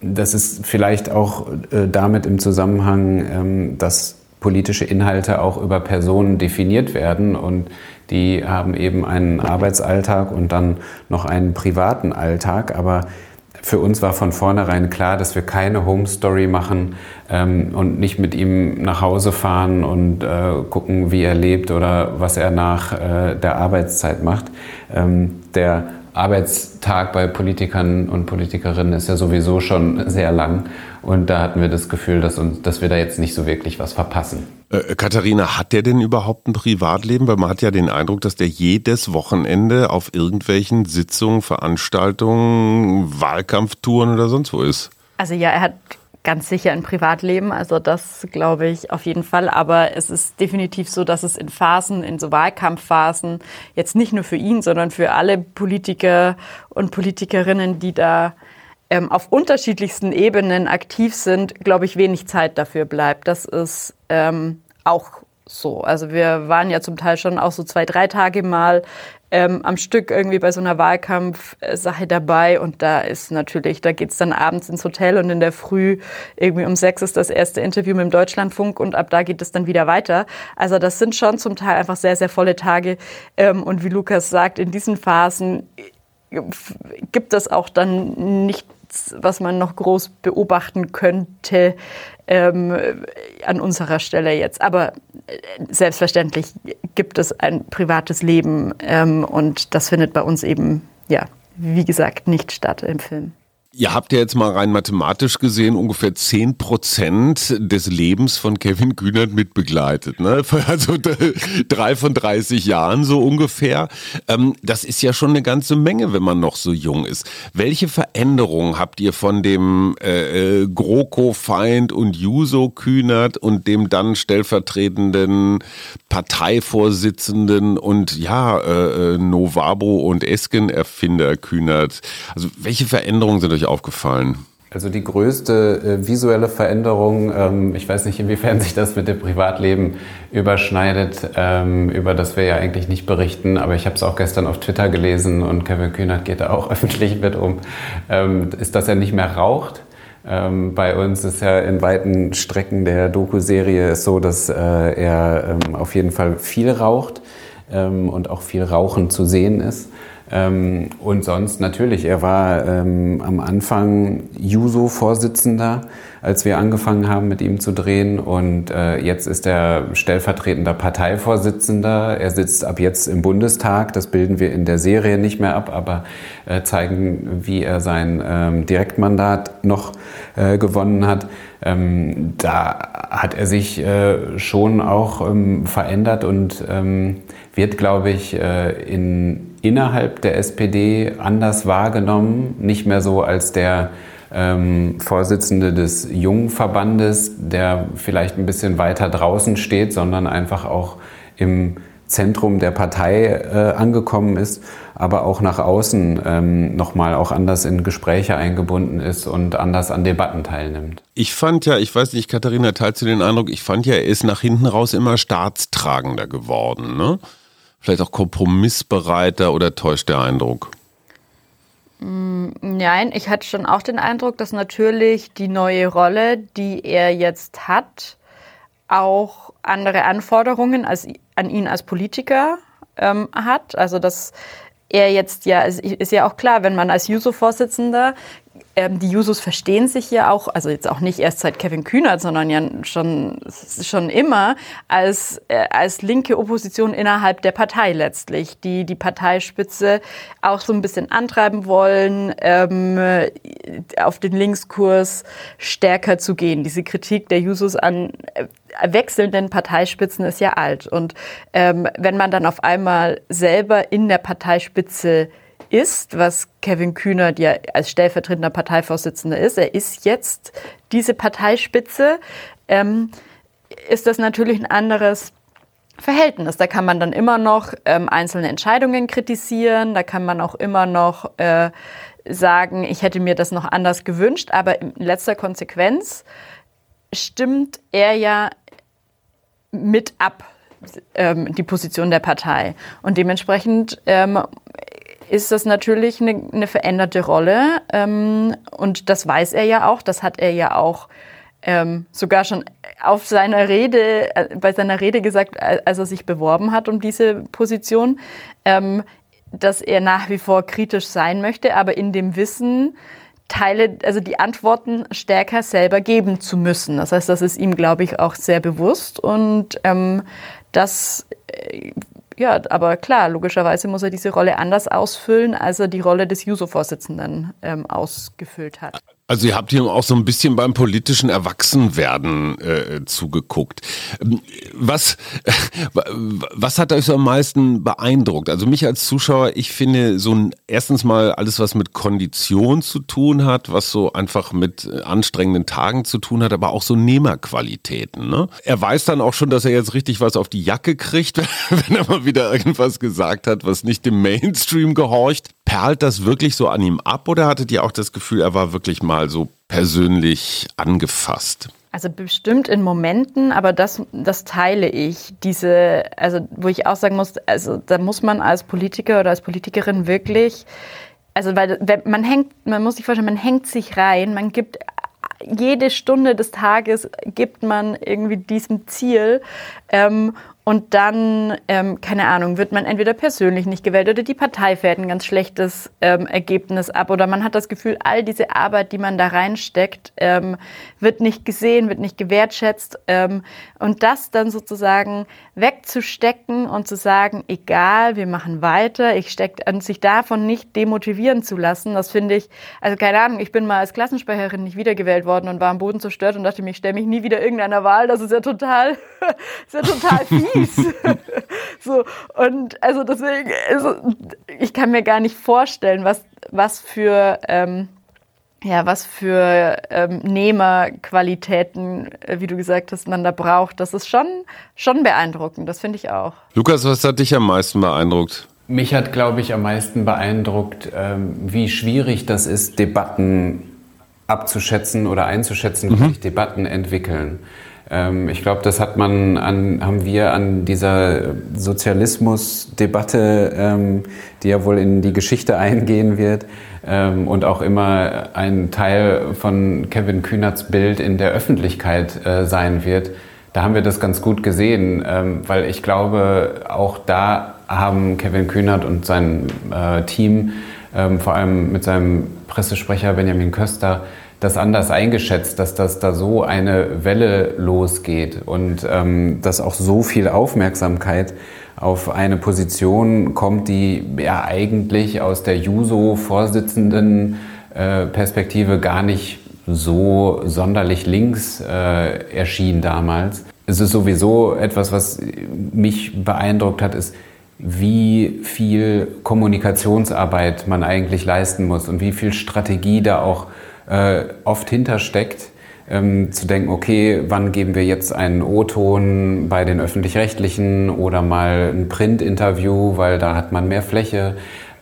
Das ist vielleicht auch äh, damit im Zusammenhang, ähm, dass politische Inhalte auch über Personen definiert werden und die haben eben einen Arbeitsalltag und dann noch einen privaten Alltag. Aber für uns war von vornherein klar, dass wir keine Home Story machen ähm, und nicht mit ihm nach Hause fahren und äh, gucken, wie er lebt oder was er nach äh, der Arbeitszeit macht. Ähm, der Arbeitstag bei Politikern und Politikerinnen ist ja sowieso schon sehr lang. Und da hatten wir das Gefühl, dass, uns, dass wir da jetzt nicht so wirklich was verpassen.
Äh, Katharina, hat der denn überhaupt ein Privatleben? Weil man hat ja den Eindruck, dass der jedes Wochenende auf irgendwelchen Sitzungen, Veranstaltungen, Wahlkampftouren oder sonst wo ist.
Also ja, er hat ganz sicher ein Privatleben, also das glaube ich auf jeden Fall. Aber es ist definitiv so, dass es in Phasen, in so Wahlkampfphasen, jetzt nicht nur für ihn, sondern für alle Politiker und Politikerinnen, die da ähm, auf unterschiedlichsten Ebenen aktiv sind, glaube ich, wenig Zeit dafür bleibt. Das ist ähm, auch so. Also wir waren ja zum Teil schon auch so zwei, drei Tage mal ähm, am Stück irgendwie bei so einer Wahlkampfsache dabei und da ist natürlich, da geht's dann abends ins Hotel und in der Früh irgendwie um sechs ist das erste Interview mit dem Deutschlandfunk und ab da geht es dann wieder weiter. Also das sind schon zum Teil einfach sehr, sehr volle Tage ähm, und wie Lukas sagt, in diesen Phasen gibt es auch dann nichts, was man noch groß beobachten könnte ähm, an unserer Stelle jetzt. Aber äh, selbstverständlich gibt es ein privates Leben ähm, und das findet bei uns eben, ja, wie gesagt, nicht statt im Film.
Ihr habt ja jetzt mal rein mathematisch gesehen ungefähr zehn Prozent des Lebens von Kevin Kühnert mitbegleitet. Ne? (laughs) Also drei von 30 Jahren so ungefähr. Ähm, das ist ja schon eine ganze Menge, wenn man noch so jung ist. Welche Veränderungen habt ihr von dem äh, äh GroKo-Feind und Juso Kühnert und dem dann stellvertretenden Parteivorsitzenden und ja, äh, äh Novabo und Esken-Erfinder Kühnert? Also welche Veränderungen sind euch euch aufgefallen?
Also die größte äh, visuelle Veränderung, ähm, ich weiß nicht, inwiefern sich das mit dem Privatleben überschneidet, ähm, über das wir ja eigentlich nicht berichten, aber ich habe es auch gestern auf Twitter gelesen und Kevin Kühnert geht da auch (laughs) öffentlich mit um, ähm, ist, dass er nicht mehr raucht. Ähm, bei uns ist ja in weiten Strecken der Doku-Serie so, dass äh, er ähm, auf jeden Fall viel raucht ähm, und auch viel Rauchen zu sehen ist. Ähm, und sonst natürlich, er war ähm, am Anfang Juso-Vorsitzender, als wir angefangen haben, mit ihm zu drehen. Und äh, jetzt ist er stellvertretender Parteivorsitzender. Er sitzt ab jetzt im Bundestag. Das bilden wir in der Serie nicht mehr ab, aber äh, zeigen, wie er sein ähm, Direktmandat noch äh, gewonnen hat. Ähm, da hat er sich äh, schon auch ähm, verändert und ähm, wird, glaube ich, äh, in innerhalb der SPD anders wahrgenommen, nicht mehr so als der ähm, Vorsitzende des Jungverbandes, der vielleicht ein bisschen weiter draußen steht, sondern einfach auch im Zentrum der Partei äh, angekommen ist, aber auch nach außen ähm, nochmal auch anders in Gespräche eingebunden ist und anders an Debatten teilnimmt.
Ich fand ja, ich weiß nicht, Katharina, teilst du den Eindruck, ich fand ja, er ist nach hinten raus immer staatstragender geworden, ne? Vielleicht auch kompromissbereiter oder täuscht der Eindruck?
Mm, nein, ich hatte schon auch den Eindruck, dass natürlich die neue Rolle, die er jetzt hat, auch andere Anforderungen als, an ihn als Politiker ähm, hat. Also dass er jetzt ja, ist ja auch klar, wenn man als Juso-Vorsitzender ähm, die Jusos verstehen sich ja auch, also jetzt auch nicht erst seit Kevin Kühnert, sondern ja schon, schon immer als, äh, als linke Opposition innerhalb der Partei letztlich, die die Parteispitze auch so ein bisschen antreiben wollen, ähm, auf den Linkskurs stärker zu gehen. Diese Kritik der Jusos an äh, wechselnden Parteispitzen ist ja alt. Und ähm, wenn man dann auf einmal selber in der Parteispitze ist, was Kevin Kühnert ja als stellvertretender Parteivorsitzender ist, er ist jetzt diese Parteispitze, ähm, ist das natürlich ein anderes Verhältnis. Da kann man dann immer noch ähm, einzelne Entscheidungen kritisieren, da kann man auch immer noch äh, sagen, ich hätte mir das noch anders gewünscht, aber in letzter Konsequenz stimmt er ja mit ab, ähm, die Position der Partei. Und dementsprechend ähm, ist das natürlich eine, eine veränderte Rolle. Ähm, und das weiß er ja auch, das hat er ja auch ähm, sogar schon auf seiner Rede, äh, bei seiner Rede gesagt, als er sich beworben hat um diese Position, ähm, dass er nach wie vor kritisch sein möchte, aber in dem Wissen, Teile, also die Antworten stärker selber geben zu müssen. Das heißt, das ist ihm, glaube ich, auch sehr bewusst und ähm, das äh, ja, aber klar, logischerweise muss er diese Rolle anders ausfüllen, als er die Rolle des Juso-Vorsitzenden ähm, ausgefüllt hat.
Also ihr habt hier auch so ein bisschen beim politischen Erwachsenwerden äh, zugeguckt. Ähm, was, (laughs) was hat euch so am meisten beeindruckt? Also mich als Zuschauer, ich finde so ein, erstens mal alles, was mit Kondition zu tun hat, was so einfach mit anstrengenden Tagen zu tun hat, aber auch so Nehmerqualitäten. Ne? Er weiß dann auch schon, dass er jetzt richtig was auf die Jacke kriegt, (laughs) wenn er mal wieder irgendwas gesagt hat, was nicht dem Mainstream gehorcht. Perlt das wirklich so an ihm ab oder hattet ihr auch das Gefühl, er war wirklich mal so persönlich angefasst?
Also bestimmt in Momenten, aber das, das teile ich. Diese, also wo ich auch sagen muss, also da muss man als Politiker oder als Politikerin wirklich, also weil man hängt, man muss sich vorstellen, man hängt sich rein, man gibt jede Stunde des Tages gibt man irgendwie diesem Ziel ähm, und dann, ähm, keine Ahnung, wird man entweder persönlich nicht gewählt oder die Partei fährt ein ganz schlechtes ähm, Ergebnis ab. Oder man hat das Gefühl, all diese Arbeit, die man da reinsteckt, ähm, wird nicht gesehen, wird nicht gewertschätzt. Ähm, und das dann sozusagen wegzustecken und zu sagen, egal, wir machen weiter, ich stecke, und sich davon nicht demotivieren zu lassen, das finde ich, also keine Ahnung, ich bin mal als Klassensprecherin nicht wiedergewählt worden und war am Boden zerstört und dachte mir, ich stelle mich nie wieder irgendeiner Wahl, das ist ja total, (laughs) ist ja total (laughs) fies fies. (laughs) so, und also deswegen, also ich kann mir gar nicht vorstellen, was, was für, ähm, ja, was für ähm, Nehmerqualitäten, äh, wie du gesagt hast, man da braucht. Das ist schon, schon beeindruckend, das finde ich auch.
Lukas, was hat dich am meisten beeindruckt?
Mich hat, glaube ich, am meisten beeindruckt, ähm, wie schwierig das ist, Debatten abzuschätzen oder einzuschätzen, wie mhm. sich Debatten entwickeln. Ähm, ich glaube, das hat man an, haben wir an dieser Sozialismusdebatte, ähm, die ja wohl in die Geschichte eingehen wird ähm, und auch immer ein Teil von Kevin Kühnerts Bild in der Öffentlichkeit äh, sein wird. Da haben wir das ganz gut gesehen, ähm, weil ich glaube, auch da haben Kevin Kühnert und sein äh, Team, ähm, vor allem mit seinem Pressesprecher Benjamin Köster, das anders eingeschätzt, dass das da so eine Welle losgeht und ähm, dass auch so viel Aufmerksamkeit auf eine Position kommt, die ja eigentlich aus der Juso-Vorsitzenden äh, Perspektive gar nicht so sonderlich links äh, erschien damals. Es ist sowieso etwas, was mich beeindruckt hat, ist, wie viel Kommunikationsarbeit man eigentlich leisten muss und wie viel Strategie da auch äh, oft hintersteckt, ähm, zu denken, okay, wann geben wir jetzt einen O-Ton bei den öffentlich-rechtlichen oder mal ein Print-Interview, weil da hat man mehr Fläche.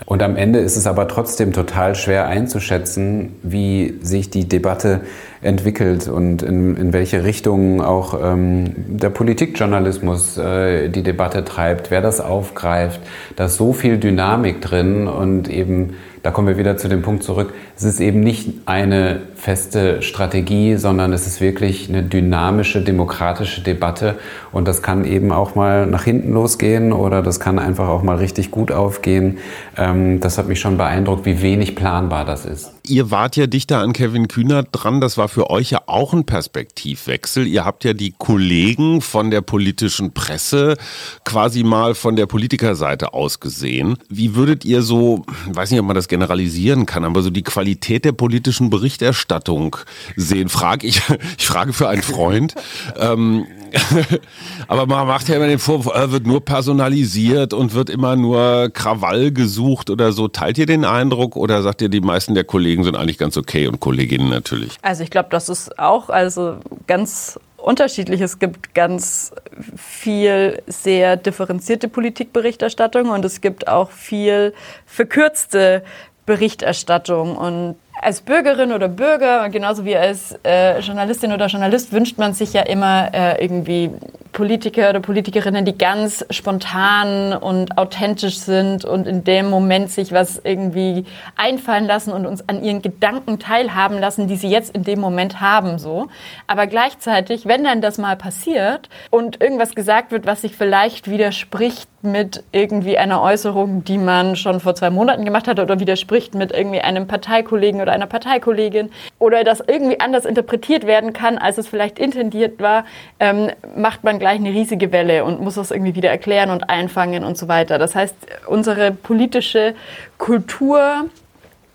Und am Ende ist es aber trotzdem total schwer einzuschätzen, wie sich die Debatte entwickelt und in, in welche Richtung auch ähm, der Politikjournalismus äh, die Debatte treibt, wer das aufgreift. Da ist so viel Dynamik drin und eben da kommen wir wieder zu dem Punkt zurück, es ist eben nicht eine feste Strategie, sondern es ist wirklich eine dynamische, demokratische Debatte und das kann eben auch mal nach hinten losgehen oder das kann einfach auch mal richtig gut aufgehen. Ähm, das hat mich schon beeindruckt, wie wenig planbar das ist.
Ihr wart ja dichter an Kevin Kühnert dran. Das war für euch ja auch ein Perspektivwechsel. Ihr habt ja die Kollegen von der politischen Presse quasi mal von der Politikerseite aus gesehen. Wie würdet ihr so, weiß nicht, ob man das generalisieren kann, aber so die Qualität der politischen Berichterstattung sehen? Frage ich, (laughs) ich frage für einen Freund. (laughs) ähm, (laughs) aber man macht ja immer den Vorwurf, er wird nur personalisiert und wird immer nur Krawall gesucht oder so. Teilt ihr den Eindruck oder sagt ihr, die meisten der Kollegen sind eigentlich ganz okay und Kolleginnen natürlich?
Also ich glaube, das ist auch also ganz unterschiedlich. Es gibt ganz viel sehr differenzierte Politikberichterstattung und es gibt auch viel verkürzte Berichterstattung. Und als Bürgerin oder Bürger, genauso wie als äh, Journalistin oder Journalist, wünscht man sich ja immer äh, irgendwie Politiker oder Politikerinnen, die ganz spontan und authentisch sind und in dem Moment sich was irgendwie einfallen lassen und uns an ihren Gedanken teilhaben lassen, die sie jetzt in dem Moment haben, so. Aber gleichzeitig, wenn dann das mal passiert und irgendwas gesagt wird, was sich vielleicht widerspricht mit irgendwie einer Äußerung, die man schon vor zwei Monaten gemacht hat oder widerspricht mit irgendwie einem Parteikollegen oder einer Parteikollegin oder das irgendwie anders interpretiert werden kann, als es vielleicht intendiert war, ähm, macht man gleich eine riesige Welle und muss das irgendwie wieder erklären und einfangen und so weiter. Das heißt, unsere politische Kultur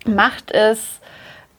macht es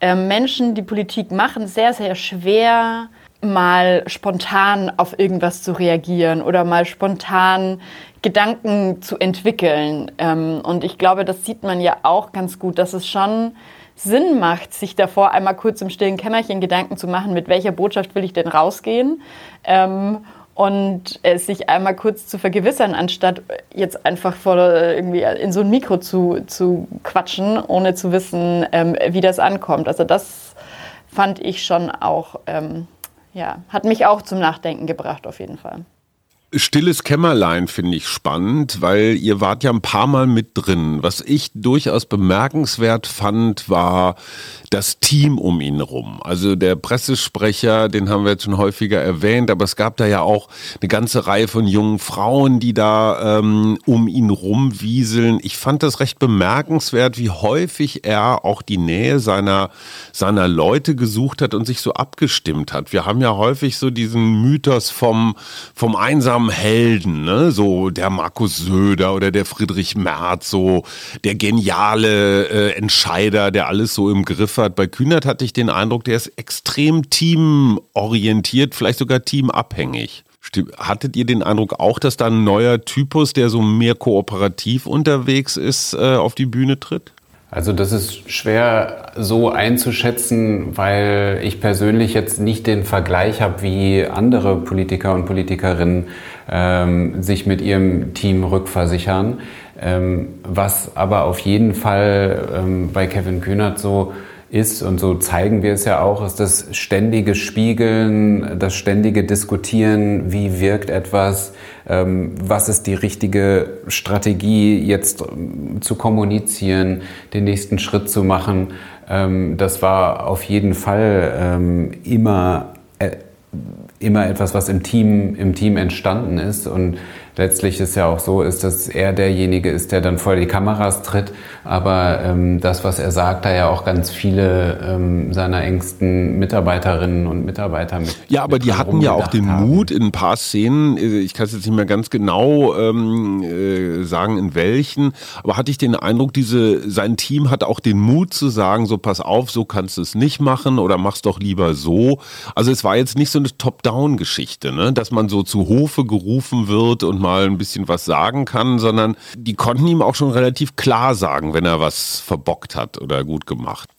äh, Menschen, die Politik machen, sehr, sehr schwer, mal spontan auf irgendwas zu reagieren oder mal spontan Gedanken zu entwickeln. Ähm, und ich glaube, das sieht man ja auch ganz gut, dass es schon Sinn macht, sich davor einmal kurz im stillen Kämmerchen Gedanken zu machen, mit welcher Botschaft will ich denn rausgehen. Ähm, und es sich einmal kurz zu vergewissern, anstatt jetzt einfach vor, irgendwie in so ein Mikro zu, zu quatschen, ohne zu wissen, ähm, wie das ankommt. Also das fand ich schon auch, ähm, ja, hat mich auch zum Nachdenken gebracht auf jeden Fall.
Stilles Kämmerlein finde ich spannend, weil ihr wart ja ein paar Mal mit drin. Was ich durchaus bemerkenswert fand, war das Team um ihn rum. Also der Pressesprecher, den haben wir jetzt schon häufiger erwähnt, aber es gab da ja auch eine ganze Reihe von jungen Frauen, die da ähm, um ihn rumwieseln. Ich fand das recht bemerkenswert, wie häufig er auch die Nähe seiner, seiner Leute gesucht hat und sich so abgestimmt hat. Wir haben ja häufig so diesen Mythos vom, vom einsamen einsamen Helden, ne? so der Markus Söder oder der Friedrich Merz, so der geniale äh, Entscheider, der alles so im Griff hat. Bei Kühnert hatte ich den Eindruck, der ist extrem teamorientiert, vielleicht sogar teamabhängig. Hattet ihr den Eindruck auch, dass da ein neuer Typus, der so mehr kooperativ unterwegs ist, äh, auf die Bühne tritt?
Also das ist schwer so einzuschätzen, weil ich persönlich jetzt nicht den Vergleich habe, wie andere Politiker und Politikerinnen ähm, sich mit ihrem Team rückversichern. Ähm, was aber auf jeden Fall ähm, bei Kevin Kühnert so ist, und so zeigen wir es ja auch, ist das ständige Spiegeln, das ständige Diskutieren, wie wirkt etwas, ähm, was ist die richtige Strategie jetzt ähm, zu kommunizieren, den nächsten Schritt zu machen. Ähm, das war auf jeden Fall immer, äh, immer etwas, was im Team, im Team entstanden ist und letztlich ist ja auch so, ist, dass er derjenige ist, der dann vor die Kameras tritt. Aber ähm, das, was er sagt, da ja auch ganz viele ähm, seiner engsten Mitarbeiterinnen und Mitarbeiter mit.
Ja, aber
mit
die hatten ja auch den haben. Mut in ein paar Szenen, äh, ich kann es jetzt nicht mehr ganz genau ähm, äh, sagen, in welchen, aber hatte ich den Eindruck, diese, sein Team hat auch den Mut zu sagen, so pass auf, so kannst du es nicht machen oder mach's doch lieber so. Also es war jetzt nicht so eine Top-Down-Geschichte, ne? dass man so zu Hofe gerufen wird und man mal ein bisschen was sagen kann, sondern die konnten ihm auch schon relativ klar sagen, wenn er was verbockt hat oder gut gemacht.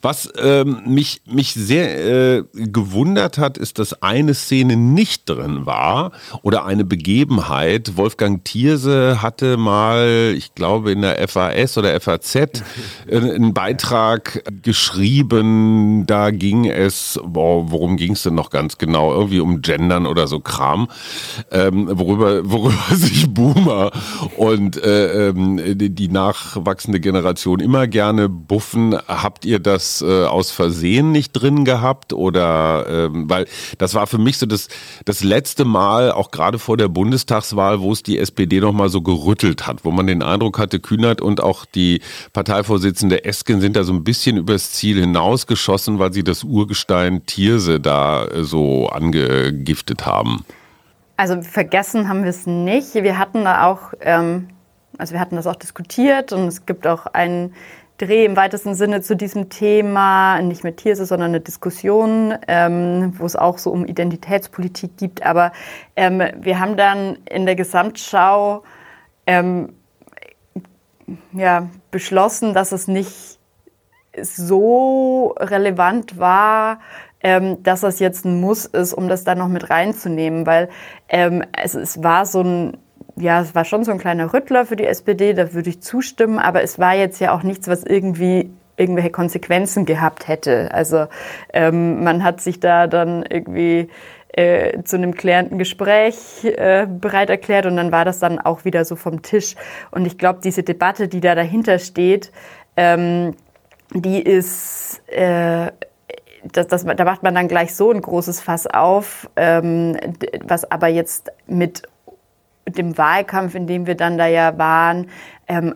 Was ähm, mich, mich sehr äh, gewundert hat, ist, dass eine Szene nicht drin war oder eine Begebenheit. Wolfgang Thierse hatte mal, ich glaube in der FAS oder FAZ, äh, einen Beitrag geschrieben. Da ging es, boah, worum ging es denn noch ganz genau? Irgendwie um Gendern oder so Kram, ähm, worüber, worüber (laughs) sich Boomer und äh, ähm, die, nachwachsende Generation immer gerne buffen. Habt ihr das äh, aus Versehen nicht drin gehabt oder ähm, weil das war für mich so das, das letzte Mal, auch gerade vor der Bundestagswahl, wo es die SPD nochmal so gerüttelt hat, wo man den Eindruck hatte, Kühnert und auch die Parteivorsitzende Esken sind da so ein bisschen übers Ziel hinausgeschossen, weil sie das Urgestein Thierse da äh, so angegiftet haben.
Also vergessen haben wir es nicht. Wir hatten da auch, ähm, also wir hatten das auch diskutiert und es gibt auch einen Dreh im weitesten Sinne zu diesem Thema, nicht mit Thierse, sondern eine Diskussion, ähm, wo es auch so um Identitätspolitik gibt. Aber ähm, wir haben dann in der Gesamtschau ähm, ja, beschlossen, dass es nicht so relevant war, ähm, dass das jetzt ein Muss ist, um das da noch mit reinzunehmen, weil ähm, es, es war so ein ja, es war schon so ein kleiner Rüttler für die SPD, da würde ich zustimmen, aber es war jetzt ja auch nichts, was irgendwie irgendwelche Konsequenzen gehabt hätte. Also ähm, man hat sich da dann irgendwie äh, zu einem klärenden Gespräch äh, bereit erklärt und dann war das dann auch wieder so vom Tisch. Und ich glaube, diese Debatte, die da dahinter steht, ähm, die ist äh, das, das, da macht man dann gleich so ein großes Fass auf, ähm, was aber jetzt mit dem Wahlkampf, in dem wir dann da ja waren, ähm,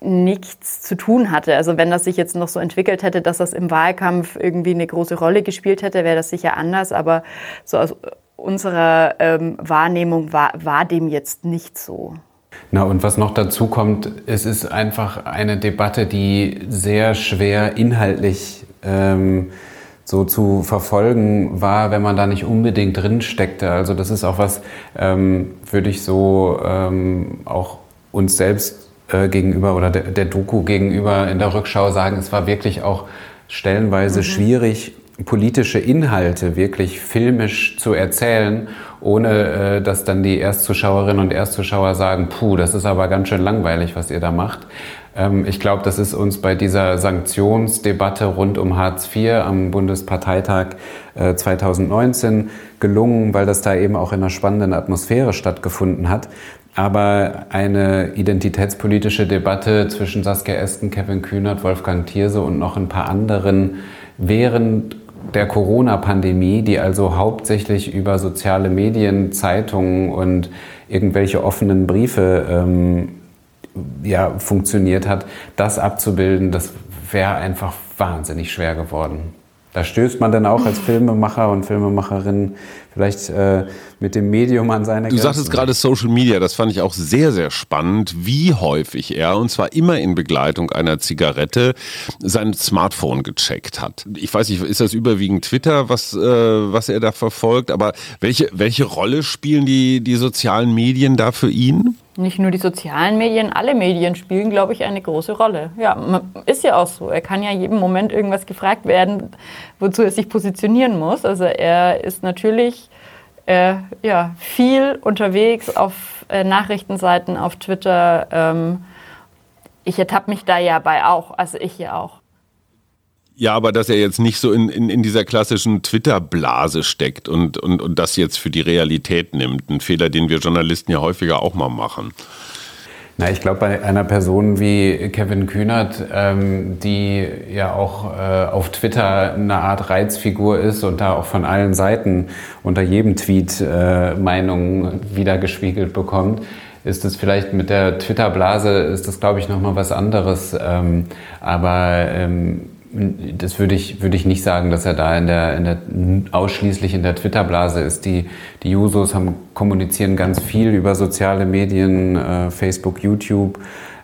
nichts zu tun hatte. Also wenn das sich jetzt noch so entwickelt hätte, dass das im Wahlkampf irgendwie eine große Rolle gespielt hätte, wäre das sicher anders. Aber so aus unserer ähm, Wahrnehmung war, war dem jetzt nicht so.
Na und was noch dazu kommt, es ist einfach eine Debatte, die sehr schwer inhaltlich ähm, so zu verfolgen war, wenn man da nicht unbedingt drin steckte. Also das ist auch was, ähm, würde ich so ähm, auch uns selbst äh, gegenüber oder der, der, Doku gegenüber in der Rückschau sagen, es war wirklich auch stellenweise mhm. schwierig, politische Inhalte wirklich filmisch zu erzählen, ohne äh, dass dann die Erstzuschauerinnen und Erstzuschauer sagen, puh, das ist aber ganz schön langweilig, was ihr da macht. Ähm, ich glaube, das ist uns bei dieser Sanktionsdebatte rund um Hartz IV am Bundesparteitag 2019 äh, gelungen, weil das da eben auch in einer spannenden Atmosphäre stattgefunden hat. Aber eine identitätspolitische Debatte zwischen Saskia Esken, Kevin Kühnert, Wolfgang Thierse und noch ein paar anderen während der Corona-Pandemie, die also hauptsächlich über soziale Medien, Zeitungen und irgendwelche offenen Briefe ähm, ja, funktioniert hat, das abzubilden, das wäre einfach wahnsinnig schwer geworden. Da stößt man dann auch als (laughs) Filmemacher und Filmemacherin vielleicht äh, mit dem Medium an seine
Du sagtest gerade Social Media, das fand ich auch sehr, sehr spannend, wie häufig er, und zwar immer in Begleitung einer Zigarette, sein Smartphone gecheckt hat. Ich weiß nicht, ist das überwiegend Twitter, was, äh, was er da verfolgt, aber welche, welche Rolle spielen die, die sozialen Medien da für ihn?
Nicht nur die sozialen Medien, alle Medien spielen, glaube ich, eine große Rolle. Ja, ist ja auch so. Er kann ja jeden Moment irgendwas gefragt werden, wozu er sich positionieren muss. Also er ist natürlich äh, ja, viel unterwegs auf äh, Nachrichtenseiten, auf Twitter. Ähm, ich ertappe mich da ja bei auch, also ich ja auch.
Ja, aber dass er jetzt nicht so in, in, in dieser klassischen Twitter-Blase steckt und, und, und das jetzt für die Realität nimmt. Ein Fehler, den wir Journalisten ja häufiger auch mal machen.
Na, ich glaube, bei einer Person wie Kevin Kühnert, ähm, die ja auch äh, auf Twitter eine Art Reizfigur ist und da auch von allen Seiten unter jedem Tweet äh, Meinungen wiedergespiegelt bekommt, ist es vielleicht mit der Twitter-Blase, ist das, glaube ich, nochmal was anderes. Ähm, aber ähm, das würde ich, würde ich nicht sagen, dass er da in der, in der, ausschließlich in der Twitter-Blase ist. Die, die Jusos haben, kommunizieren ganz viel über soziale Medien, äh, Facebook, YouTube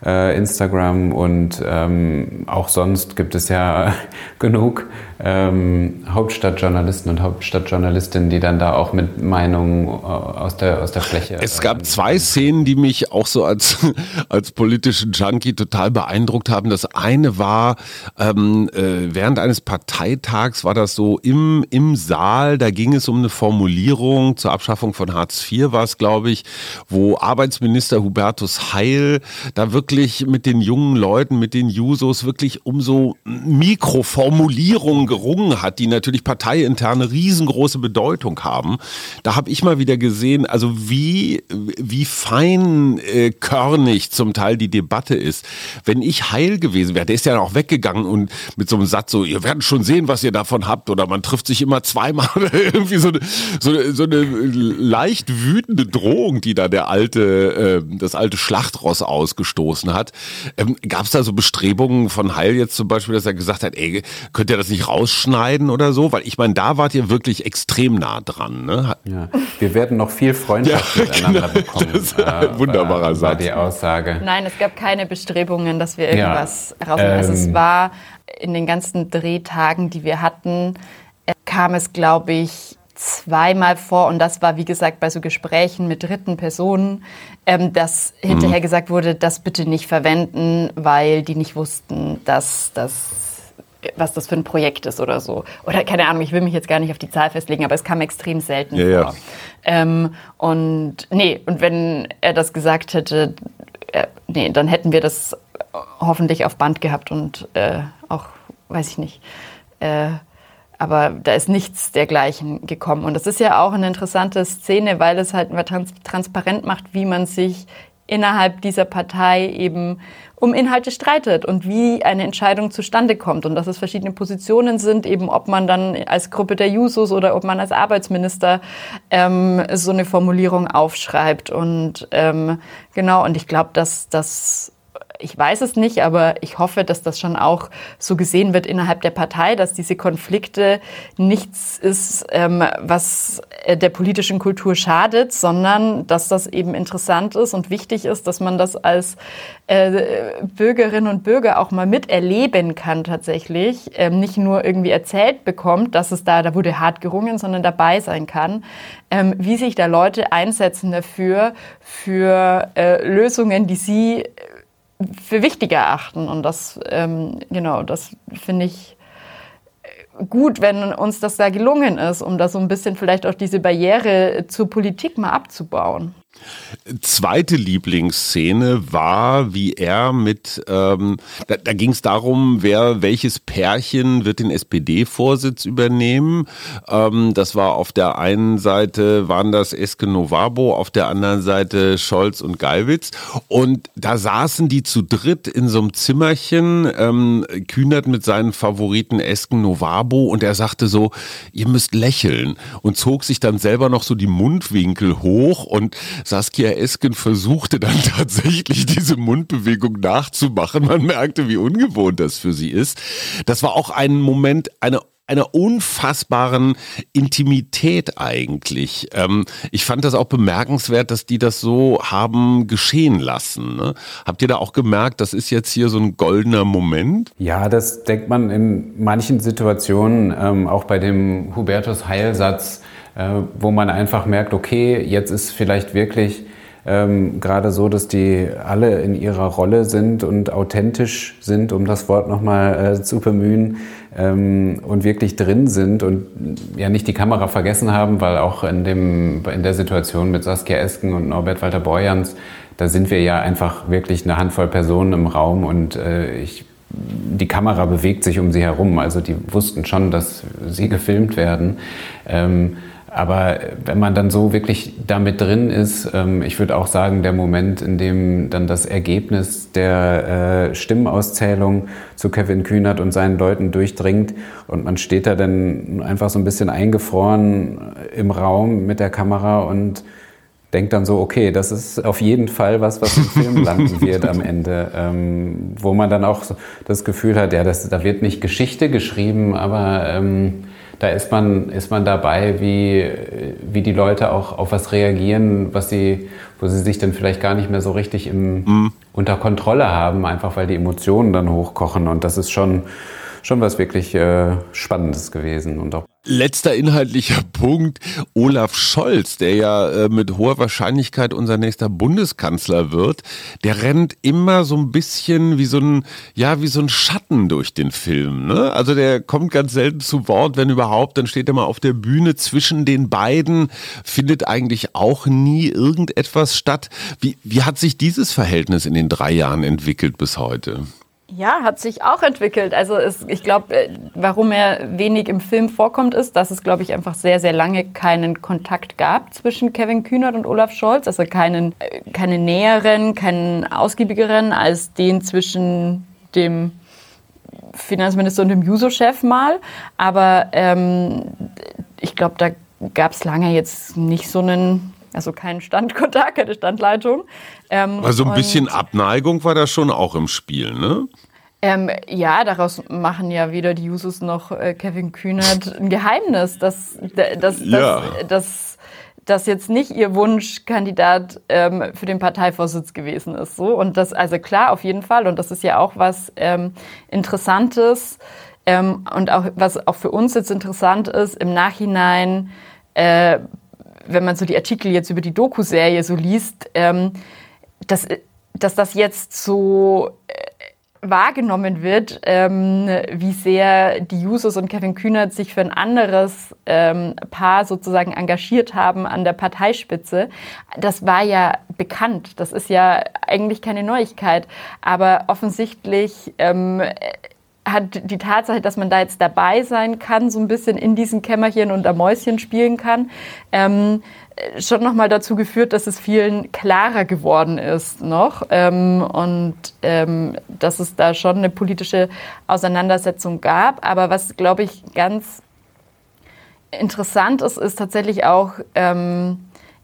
äh, Instagram und ähm, auch sonst gibt es ja (laughs) genug ähm, Hauptstadtjournalisten und Hauptstadtjournalistinnen, die dann da auch mit Meinungen äh, aus der, aus der Fläche.
Es gab zwei Szenen, die mich auch so als, (laughs) als politischen Junkie total beeindruckt haben. Das eine war, ähm, äh, während eines Parteitags war das so im, im Saal, da ging es um eine Formulierung zur Abschaffung von Hartz IV war es, glaube ich, wo Arbeitsminister Hubertus Heil da wirklich wirklich mit den jungen Leuten, mit den Jusos wirklich um so Mikroformulierungen gerungen hat, die natürlich parteiinterne riesengroße Bedeutung haben. Da habe ich mal wieder gesehen, also wie, wie feinkörnig äh, zum Teil die Debatte ist. Wenn ich heil gewesen wäre, der ist ja auch weggegangen und mit so einem Satz so, ihr werdet schon sehen, was ihr davon habt oder man trifft sich immer zweimal (laughs) irgendwie so eine, so, eine, so eine leicht wütende Drohung, die da der alte, äh, das alte Schlachtross ausgestoßen hat. Ähm, Gab es da so Bestrebungen von Heil jetzt zum Beispiel, dass er gesagt hat, ey, könnt ihr das nicht rausschneiden oder so? Weil ich meine, da wart ihr wirklich extrem nah dran. Ne?
Ja, wir werden noch viel Freundschaft (laughs) ja, miteinander genau, bekommen. Das
ist ein äh, wunderbarer war, Satz.
die Aussage.
Nein, es gab keine Bestrebungen, dass wir irgendwas ja, rausnehmen. Also es ähm, war in den ganzen Drehtagen, die wir hatten, äh, kam es, glaube ich, zweimal vor und das war, wie gesagt, bei so Gesprächen mit dritten Personen, ähm, dass mhm. hinterher gesagt wurde, das bitte nicht verwenden, weil die nicht wussten, dass das was das für ein Projekt ist oder so. Oder keine Ahnung, ich will mich jetzt gar nicht auf die Zahl festlegen, aber es kam extrem selten ja, vor. Ja. Ähm, und nee, und wenn er das gesagt hätte, äh, nee, dann hätten wir das hoffentlich auf Band gehabt und äh, auch, weiß ich nicht, äh, aber da ist nichts dergleichen gekommen. Und das ist ja auch eine interessante Szene, weil es halt trans transparent macht, wie man sich innerhalb dieser Partei eben um Inhalte streitet und wie eine Entscheidung zustande kommt und dass es verschiedene Positionen sind, eben ob man dann als Gruppe der Jusos oder ob man als Arbeitsminister ähm, so eine Formulierung aufschreibt. Und ähm, genau, und ich glaube, dass das ich weiß es nicht, aber ich hoffe, dass das schon auch so gesehen wird innerhalb der Partei, dass diese Konflikte nichts ist, ähm, was äh, der politischen Kultur schadet, sondern dass das eben interessant ist und wichtig ist, dass man das als äh, Bürgerinnen und Bürger auch mal miterleben kann tatsächlich, ähm, nicht nur irgendwie erzählt bekommt, dass es da, da wurde hart gerungen, sondern dabei sein kann, ähm, wie sich da Leute einsetzen dafür, für äh, Lösungen, die sie für wichtig erachten. Und das, ähm, genau, das finde ich gut, wenn uns das da gelungen ist, um da so ein bisschen vielleicht auch diese Barriere zur Politik mal abzubauen.
Zweite Lieblingsszene war, wie er mit, ähm, da, da ging es darum, wer welches Pärchen wird den SPD-Vorsitz übernehmen. Ähm, das war auf der einen Seite waren das Eske Novabo, auf der anderen Seite Scholz und Gallwitz. Und da saßen die zu dritt in so einem Zimmerchen, ähm, Kühnert mit seinen Favoriten Esken Novabo und er sagte so, ihr müsst lächeln und zog sich dann selber noch so die Mundwinkel hoch und Saskia Esken versuchte dann (laughs) tatsächlich diese Mundbewegung nachzumachen. Man merkte, wie ungewohnt das für sie ist. Das war auch ein Moment, eine einer unfassbaren Intimität eigentlich. Ähm, ich fand das auch bemerkenswert, dass die das so haben geschehen lassen. Ne? Habt ihr da auch gemerkt, das ist jetzt hier so ein goldener Moment?
Ja, das denkt man in manchen Situationen, ähm, auch bei dem Hubertus Heilsatz, äh, wo man einfach merkt, okay, jetzt ist vielleicht wirklich ähm, gerade so, dass die alle in ihrer Rolle sind und authentisch sind, um das Wort nochmal äh, zu bemühen, ähm, und wirklich drin sind und ja nicht die Kamera vergessen haben, weil auch in, dem, in der Situation mit Saskia Esken und Norbert Walter Borjans, da sind wir ja einfach wirklich eine Handvoll Personen im Raum und äh, ich die Kamera bewegt sich um sie herum. Also die wussten schon, dass sie gefilmt werden. Ähm, aber wenn man dann so wirklich damit drin ist, ähm, ich würde auch sagen, der Moment, in dem dann das Ergebnis der äh, Stimmenauszählung zu Kevin Kühnert und seinen Leuten durchdringt und man steht da dann einfach so ein bisschen eingefroren im Raum mit der Kamera und denkt dann so, okay, das ist auf jeden Fall was, was im Film (laughs) landen wird am Ende, ähm, wo man dann auch das Gefühl hat, ja, das, da wird nicht Geschichte geschrieben, aber ähm, da ist man, ist man dabei, wie, wie die Leute auch auf was reagieren, was sie, wo sie sich dann vielleicht gar nicht mehr so richtig im, mhm. unter Kontrolle haben, einfach weil die Emotionen dann hochkochen. Und das ist schon, schon was wirklich äh, Spannendes gewesen und auch
Letzter inhaltlicher (laughs) Punkt. Olaf Scholz, der ja äh, mit hoher Wahrscheinlichkeit unser nächster Bundeskanzler wird, der rennt immer so ein bisschen wie so ein, ja, wie so ein Schatten durch den Film. Ne? Also der kommt ganz selten zu Wort, wenn überhaupt, dann steht er mal auf der Bühne zwischen den beiden, findet eigentlich auch nie irgendetwas statt. Wie, wie hat sich dieses Verhältnis in den drei Jahren entwickelt bis heute?
Ja, hat sich auch entwickelt. Also es, ich glaube, äh, warum er wenig im Film vorkommt, ist, dass es, glaube ich, einfach sehr, sehr lange keinen Kontakt gab zwischen Kevin Kühnert und Olaf Scholz. Also keinen, äh, keinen näheren, keinen ausgiebigeren als den zwischen dem Finanzminister und dem Juso-Chef mal. Aber ähm, ich glaube, da gab es lange jetzt nicht so einen also kein Standkontakt, keine Standleitung.
Ähm, also ein bisschen Abneigung war da schon auch im Spiel, ne?
Ähm, ja, daraus machen ja weder die Jusos noch äh, Kevin Kühnert ein Geheimnis, dass, dass, ja. dass, dass, dass jetzt nicht ihr Wunschkandidat ähm, für den Parteivorsitz gewesen ist. So. Und das, also klar, auf jeden Fall. Und das ist ja auch was ähm, Interessantes ähm, und auch was auch für uns jetzt interessant ist, im Nachhinein äh, wenn man so die Artikel jetzt über die Doku-Serie so liest, ähm, dass, dass das jetzt so äh, wahrgenommen wird, ähm, wie sehr die Jusos und Kevin Kühnert sich für ein anderes ähm, Paar sozusagen engagiert haben an der Parteispitze. Das war ja bekannt. Das ist ja eigentlich keine Neuigkeit. Aber offensichtlich ähm, hat die Tatsache, dass man da jetzt dabei sein kann, so ein bisschen in diesen Kämmerchen und Mäuschen spielen kann, ähm, schon nochmal dazu geführt, dass es vielen klarer geworden ist noch ähm, und ähm, dass es da schon eine politische Auseinandersetzung gab. Aber was, glaube ich, ganz interessant ist, ist tatsächlich auch, ähm,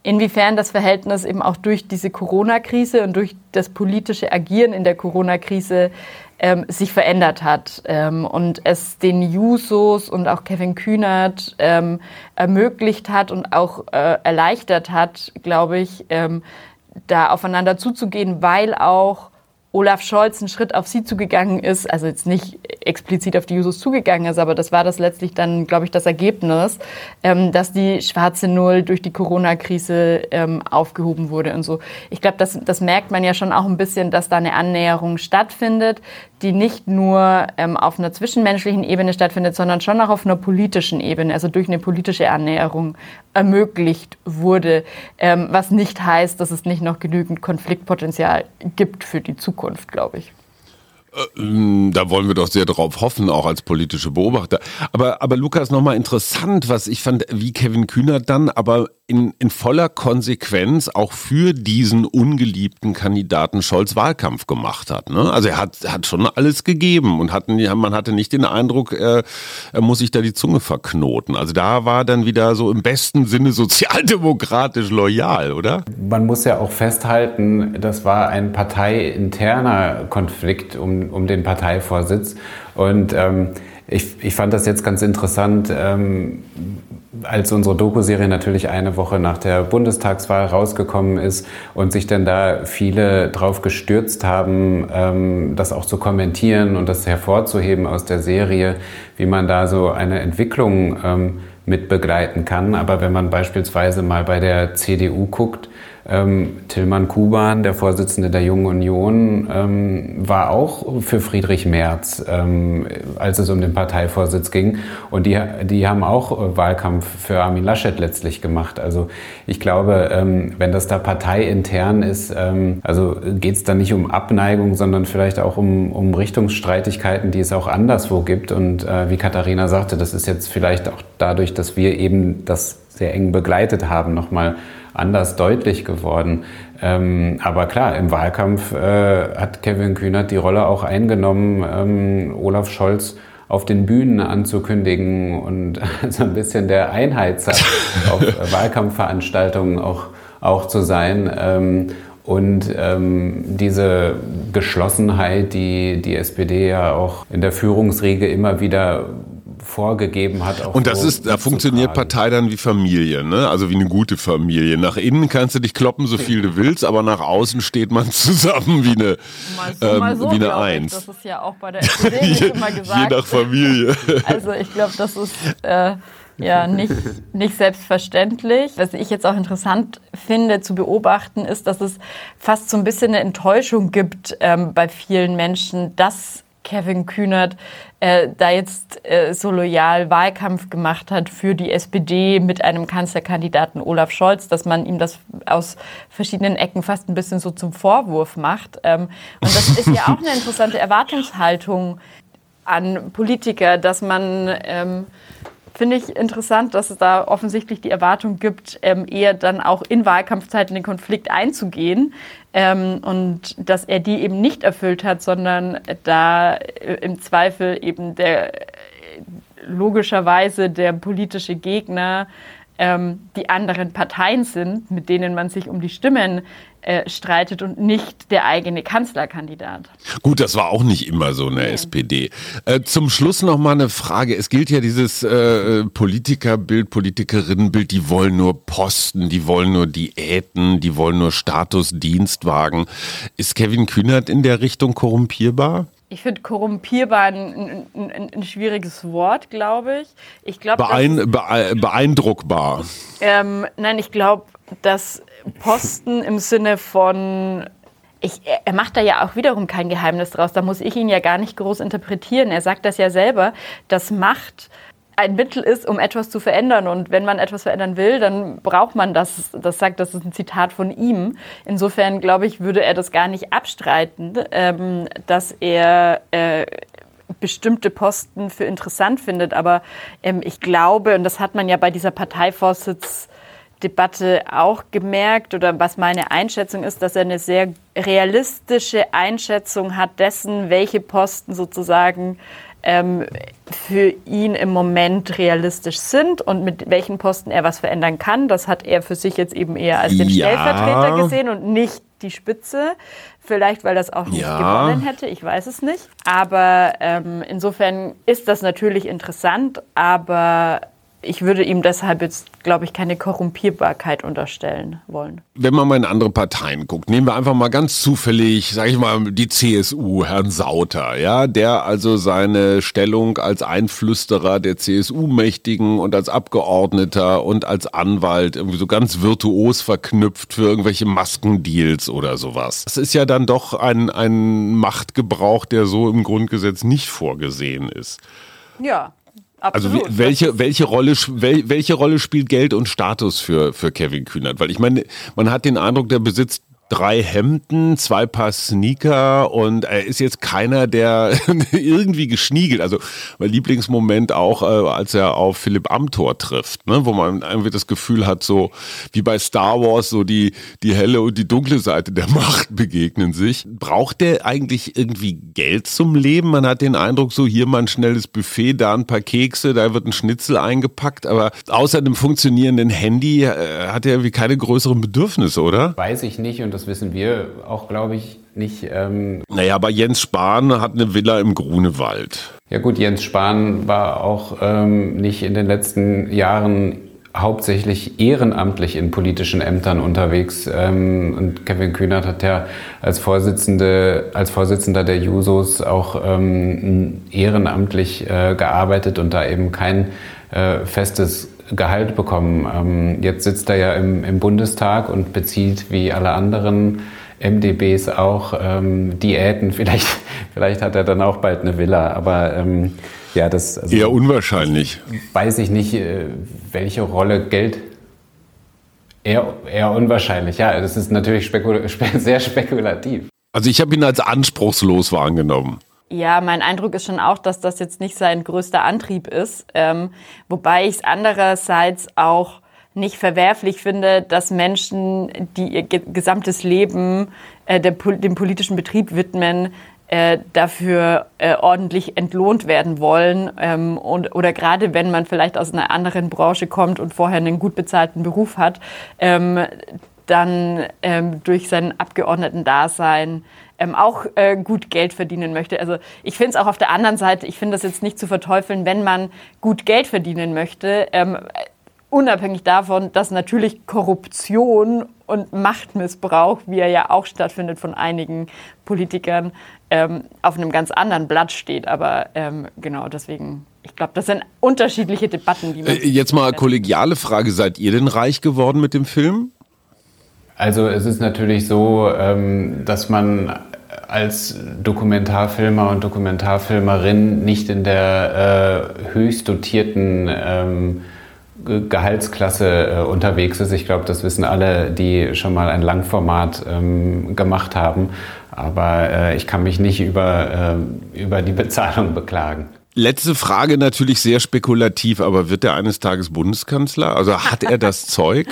inwiefern das Verhältnis eben auch durch diese Corona-Krise und durch das politische Agieren in der Corona-Krise ähm, sich verändert hat ähm, und es den Jusos und auch Kevin Kühnert ähm, ermöglicht hat und auch äh, erleichtert hat, glaube ich, ähm, da aufeinander zuzugehen, weil auch Olaf Scholz einen Schritt auf sie zugegangen ist, also jetzt nicht explizit auf die Jusos zugegangen ist, aber das war das letztlich dann, glaube ich, das Ergebnis, ähm, dass die schwarze Null durch die Corona-Krise ähm, aufgehoben wurde und so. Ich glaube, das, das merkt man ja schon auch ein bisschen, dass da eine Annäherung stattfindet, die nicht nur ähm, auf einer zwischenmenschlichen Ebene stattfindet, sondern schon auch auf einer politischen Ebene, also durch eine politische Annäherung ermöglicht wurde, ähm, was nicht heißt, dass es nicht noch genügend Konfliktpotenzial gibt für die Zukunft, glaube ich.
Äh, da wollen wir doch sehr darauf hoffen, auch als politische Beobachter. Aber, aber Lukas, nochmal interessant, was ich fand, wie Kevin Kühnert dann aber in, in voller Konsequenz auch für diesen ungeliebten Kandidaten Scholz Wahlkampf gemacht hat. Ne? Also er hat, hat schon alles gegeben und hatten, man hatte nicht den Eindruck, er, er muss sich da die Zunge verknoten. Also da war dann wieder so im besten Sinne sozialdemokratisch loyal, oder?
Man muss ja auch festhalten, das war ein parteiinterner Konflikt um, um den Parteivorsitz. Und ähm, ich, ich fand das jetzt ganz interessant. Ähm, als unsere Doku-Serie natürlich eine Woche nach der Bundestagswahl rausgekommen ist und sich dann da viele drauf gestürzt haben, ähm, das auch zu kommentieren und das hervorzuheben aus der Serie, wie man da so eine Entwicklung ähm, mit begleiten kann. Aber wenn man beispielsweise mal bei der CDU guckt, ähm, Tillmann Kuban, der Vorsitzende der Jungen Union, ähm, war auch für Friedrich Merz, ähm, als es um den Parteivorsitz ging. Und die, die haben auch Wahlkampf für Armin Laschet letztlich gemacht. Also ich glaube, ähm, wenn das da parteiintern ist, ähm, also geht es da nicht um Abneigung, sondern vielleicht auch um, um Richtungsstreitigkeiten, die es auch anderswo gibt. Und äh, wie Katharina sagte, das ist jetzt vielleicht auch dadurch, dass wir eben das sehr eng begleitet haben, nochmal anders deutlich geworden. Ähm, aber klar, im Wahlkampf äh, hat Kevin Kühnert die Rolle auch eingenommen, ähm, Olaf Scholz auf den Bühnen anzukündigen und (laughs) so ein bisschen der Einheitssack (laughs) auf Wahlkampfveranstaltungen auch, auch zu sein. Ähm, und ähm, diese Geschlossenheit, die die SPD ja auch in der Führungsriege immer wieder vorgegeben hat.
und das so ist, da funktioniert Partei dann wie Familie, ne? Also wie eine gute Familie. Nach innen kannst du dich kloppen, so viel du willst, aber nach außen steht man (laughs) zusammen wie eine, so, ähm, so, wie eine Eins.
Das ist ja auch bei der SPD (laughs) nicht immer gesagt.
Je nach Familie. (laughs)
Also ich glaube, das ist äh, ja nicht, nicht selbstverständlich. Was ich jetzt auch interessant finde zu beobachten, ist, dass es fast so ein bisschen eine Enttäuschung gibt ähm, bei vielen Menschen, dass Kevin Kühnert äh, da jetzt äh, so loyal Wahlkampf gemacht hat für die SPD mit einem Kanzlerkandidaten Olaf Scholz, dass man ihm das aus verschiedenen Ecken fast ein bisschen so zum Vorwurf macht. Ähm, und das ist ja auch eine interessante Erwartungshaltung an Politiker, dass man ähm, finde ich interessant, dass es da offensichtlich die Erwartung gibt, ähm, eher dann auch in Wahlkampfzeiten den Konflikt einzugehen ähm, und dass er die eben nicht erfüllt hat, sondern da äh, im Zweifel eben der äh, logischerweise der politische Gegner ähm, die anderen Parteien sind, mit denen man sich um die Stimmen äh, streitet und nicht der eigene Kanzlerkandidat.
Gut, das war auch nicht immer so eine nee. SPD. Äh, zum Schluss noch mal eine Frage. Es gilt ja dieses äh, Politikerbild, Politikerinnenbild, die wollen nur Posten, die wollen nur Diäten, die wollen nur Status, Dienstwagen. Ist Kevin Kühnert in der Richtung korrumpierbar?
Ich finde korrumpierbar ein, ein, ein, schwieriges Wort, glaube ich. ich glaub,
Beein, beeindruckbar.
Ähm, nein, ich glaube, dass Posten im Sinne von ich, er macht da ja auch wiederum kein Geheimnis draus. Da muss ich ihn ja gar nicht groß interpretieren. Er sagt das ja selber, dass Macht ein Mittel ist, um etwas zu verändern. Und wenn man etwas verändern will, dann braucht man das. Das sagt, das ist ein Zitat von ihm. Insofern glaube ich, würde er das gar nicht abstreiten, ähm, dass er äh, bestimmte Posten für interessant findet. Aber ähm, ich glaube, und das hat man ja bei dieser Parteivorsitz Debatte auch gemerkt oder was meine Einschätzung ist, dass er eine sehr realistische Einschätzung hat dessen, welche Posten sozusagen ähm, für ihn im Moment realistisch sind und mit welchen Posten er was verändern kann. Das hat er für sich jetzt eben eher als den ja. Stellvertreter gesehen und nicht die Spitze. Vielleicht, weil das auch nicht ja. gewonnen hätte, ich weiß es nicht. Aber ähm, insofern ist das natürlich interessant, aber ich würde ihm deshalb jetzt, glaube ich, keine Korrumpierbarkeit unterstellen wollen.
Wenn man mal in andere Parteien guckt, nehmen wir einfach mal ganz zufällig, sage ich mal, die CSU, Herrn Sauter, ja, der also seine Stellung als Einflüsterer der CSU-Mächtigen und als Abgeordneter und als Anwalt irgendwie so ganz virtuos verknüpft für irgendwelche Maskendeals oder sowas. Das ist ja dann doch ein, ein Machtgebrauch, der so im Grundgesetz nicht vorgesehen ist.
Ja,
Absolut. Also welche, welche, Rolle, welche Rolle spielt Geld und Status für, für Kevin Kühnert? Weil ich meine, man hat den Eindruck, der besitzt drei Hemden, zwei Paar Sneaker und er ist jetzt keiner, der (laughs) irgendwie geschniegelt. Also mein Lieblingsmoment auch, äh, als er auf Philipp Amthor trifft, ne? wo man irgendwie das Gefühl hat, so wie bei Star Wars, so die, die helle und die dunkle Seite der (laughs) Macht begegnen sich. Braucht der eigentlich irgendwie Geld zum Leben? Man hat den Eindruck, so hier mal ein schnelles Buffet, da ein paar Kekse, da wird ein Schnitzel eingepackt, aber außer dem funktionierenden Handy äh, hat er irgendwie keine größeren Bedürfnisse, oder?
Weiß ich nicht und das wissen wir auch, glaube ich, nicht. Ähm
naja, aber Jens Spahn hat eine Villa im Grunewald.
Ja gut, Jens Spahn war auch ähm, nicht in den letzten Jahren hauptsächlich ehrenamtlich in politischen Ämtern unterwegs. Ähm, und Kevin Kühnert hat ja als, Vorsitzende, als Vorsitzender der Jusos auch ähm, ehrenamtlich äh, gearbeitet und da eben kein äh, festes Gehalt bekommen. Ähm, jetzt sitzt er ja im, im, Bundestag und bezieht wie alle anderen MDBs auch ähm, Diäten. (laughs) Vielleicht, vielleicht hat er dann auch bald eine Villa, aber ähm, ja, das
also, eher unwahrscheinlich.
Weiß ich nicht, äh, welche Rolle Geld eher, eher unwahrscheinlich. Ja, das ist natürlich spekul (laughs) sehr spekulativ.
Also ich habe ihn als anspruchslos wahrgenommen.
Ja, mein Eindruck ist schon auch, dass das jetzt nicht sein größter Antrieb ist. Ähm, wobei ich es andererseits auch nicht verwerflich finde, dass Menschen, die ihr gesamtes Leben äh, der, dem politischen Betrieb widmen, äh, dafür äh, ordentlich entlohnt werden wollen. Ähm, und, oder gerade wenn man vielleicht aus einer anderen Branche kommt und vorher einen gut bezahlten Beruf hat, ähm, dann ähm, durch sein Abgeordnetendasein ähm, auch äh, gut Geld verdienen möchte. Also ich finde es auch auf der anderen Seite, ich finde das jetzt nicht zu verteufeln, wenn man gut Geld verdienen möchte. Ähm, unabhängig davon, dass natürlich Korruption und Machtmissbrauch, wie er ja auch stattfindet von einigen Politikern, ähm, auf einem ganz anderen Blatt steht. Aber ähm, genau deswegen ich glaube, das sind unterschiedliche Debatten, die man.
Äh, jetzt mal kollegiale Frage: Seid ihr denn reich geworden mit dem Film?
Also es ist natürlich so, ähm, dass man als Dokumentarfilmer und Dokumentarfilmerin nicht in der äh, höchst dotierten ähm, Gehaltsklasse äh, unterwegs ist. Ich glaube, das wissen alle, die schon mal ein Langformat ähm, gemacht haben. Aber äh, ich kann mich nicht über, äh, über die (laughs) Bezahlung beklagen.
Letzte Frage natürlich sehr spekulativ, aber wird er eines Tages Bundeskanzler? Also hat er das (laughs) Zeug?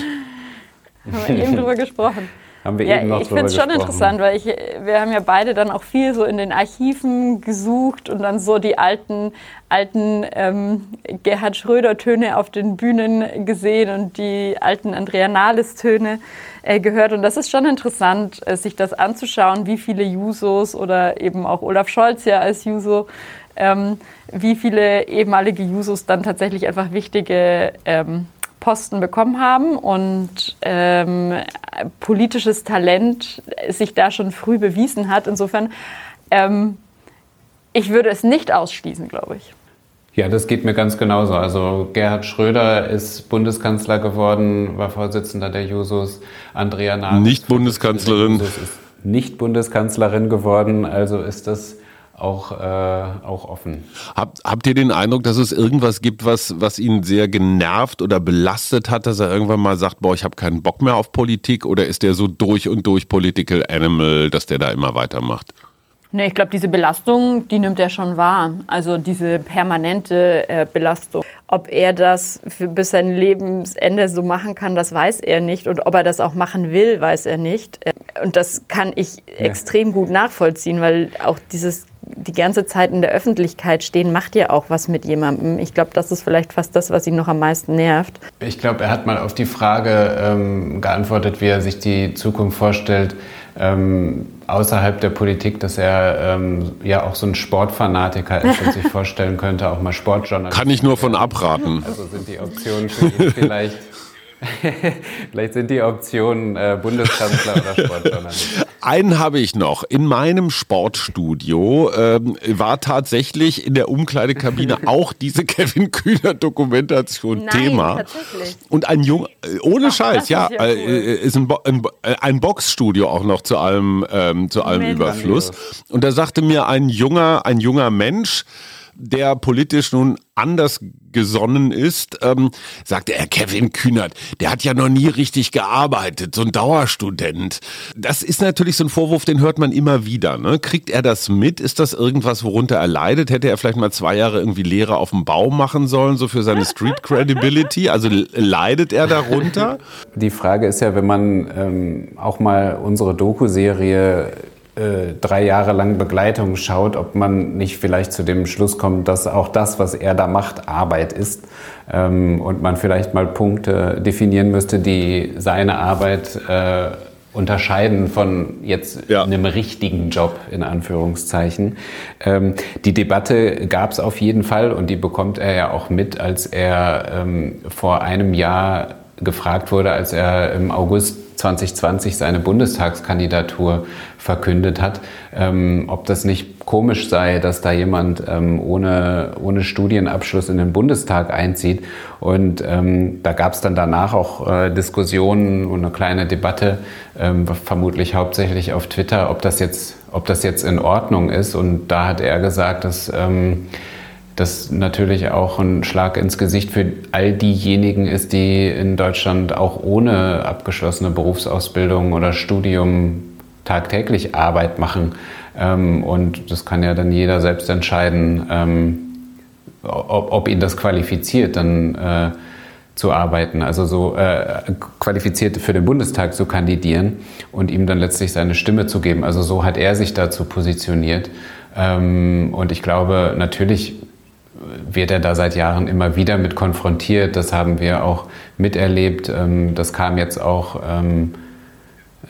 Haben wir eben (laughs) drüber gesprochen.
Haben wir
ja,
eben noch
ich finde es schon interessant, weil ich, wir haben ja beide dann auch viel so in den Archiven gesucht und dann so die alten, alten ähm, Gerhard Schröder-Töne auf den Bühnen gesehen und die alten Andrea Nahles-Töne äh, gehört. Und das ist schon interessant, äh, sich das anzuschauen, wie viele Jusos oder eben auch Olaf Scholz ja als Juso ähm, wie viele ehemalige Jusos dann tatsächlich einfach wichtige ähm, Posten bekommen haben und ähm, politisches Talent sich da schon früh bewiesen hat. Insofern, ähm, ich würde es nicht ausschließen, glaube ich.
Ja, das geht mir ganz genauso. Also Gerhard Schröder ist Bundeskanzler geworden, war Vorsitzender der Jusos. Andrea Nahles
nicht Bundeskanzlerin,
ist nicht Bundeskanzlerin geworden. Also ist das auch, äh, auch offen.
Habt, habt ihr den Eindruck, dass es irgendwas gibt, was, was ihn sehr genervt oder belastet hat, dass er irgendwann mal sagt, boah, ich habe keinen Bock mehr auf Politik oder ist der so durch und durch Political Animal, dass der da immer weitermacht?
Nee, ich glaube, diese Belastung, die nimmt er schon wahr. Also diese permanente äh, Belastung. Ob er das für, bis sein Lebensende so machen kann, das weiß er nicht. Und ob er das auch machen will, weiß er nicht. Äh, und das kann ich ja. extrem gut nachvollziehen, weil auch dieses die ganze Zeit in der Öffentlichkeit stehen, macht ja auch was mit jemandem. Ich glaube, das ist vielleicht fast das, was ihn noch am meisten nervt.
Ich glaube, er hat mal auf die Frage ähm, geantwortet, wie er sich die Zukunft vorstellt, ähm, außerhalb der Politik, dass er ähm, ja auch so ein Sportfanatiker ist und sich (laughs) vorstellen könnte, auch mal Sportjournalist.
Kann ich nur von abraten.
Also sind die Optionen für ihn vielleicht (laughs) Vielleicht sind die Optionen äh, Bundeskanzler oder (laughs) Sportjournalist.
Einen habe ich noch. In meinem Sportstudio ähm, war tatsächlich in der Umkleidekabine (laughs) auch diese Kevin Kühner Dokumentation
Nein,
Thema.
Tatsächlich.
Und ein Jung, äh, ohne Ach, Scheiß, ja, ist, ja äh, cool. ist ein, Bo ein, ein, Boxstudio auch noch zu allem, ähm, zu allem Überfluss. Und da sagte mir ein junger, ein junger Mensch, der politisch nun anders gesonnen ist, ähm, sagte er, Kevin Kühnert, der hat ja noch nie richtig gearbeitet, so ein Dauerstudent. Das ist natürlich so ein Vorwurf, den hört man immer wieder. Ne? Kriegt er das mit? Ist das irgendwas, worunter er leidet? Hätte er vielleicht mal zwei Jahre irgendwie Lehre auf dem Bau machen sollen, so für seine Street Credibility? Also leidet er darunter?
Die Frage ist ja, wenn man ähm, auch mal unsere Doku-Serie drei Jahre lang Begleitung schaut, ob man nicht vielleicht zu dem Schluss kommt, dass auch das, was er da macht, Arbeit ist ähm, und man vielleicht mal Punkte definieren müsste, die seine Arbeit äh, unterscheiden von jetzt ja. einem richtigen Job in Anführungszeichen. Ähm, die Debatte gab es auf jeden Fall und die bekommt er ja auch mit, als er ähm, vor einem Jahr gefragt wurde, als er im August 2020 seine Bundestagskandidatur verkündet hat, ähm, ob das nicht komisch sei, dass da jemand ähm, ohne, ohne Studienabschluss in den Bundestag einzieht. Und ähm, da gab es dann danach auch äh, Diskussionen und eine kleine Debatte, ähm, vermutlich hauptsächlich auf Twitter, ob das, jetzt, ob das jetzt in Ordnung ist. Und da hat er gesagt, dass ähm, das natürlich auch ein Schlag ins Gesicht für all diejenigen ist, die in Deutschland auch ohne abgeschlossene Berufsausbildung oder Studium tagtäglich Arbeit machen. Ähm, und das kann ja dann jeder selbst entscheiden, ähm, ob, ob ihn das qualifiziert, dann äh, zu arbeiten, also so äh, qualifiziert für den Bundestag zu kandidieren und ihm dann letztlich seine Stimme zu geben. Also so hat er sich dazu positioniert. Ähm, und ich glaube, natürlich wird er da seit Jahren immer wieder mit konfrontiert. Das haben wir auch miterlebt. Ähm, das kam jetzt auch, ähm,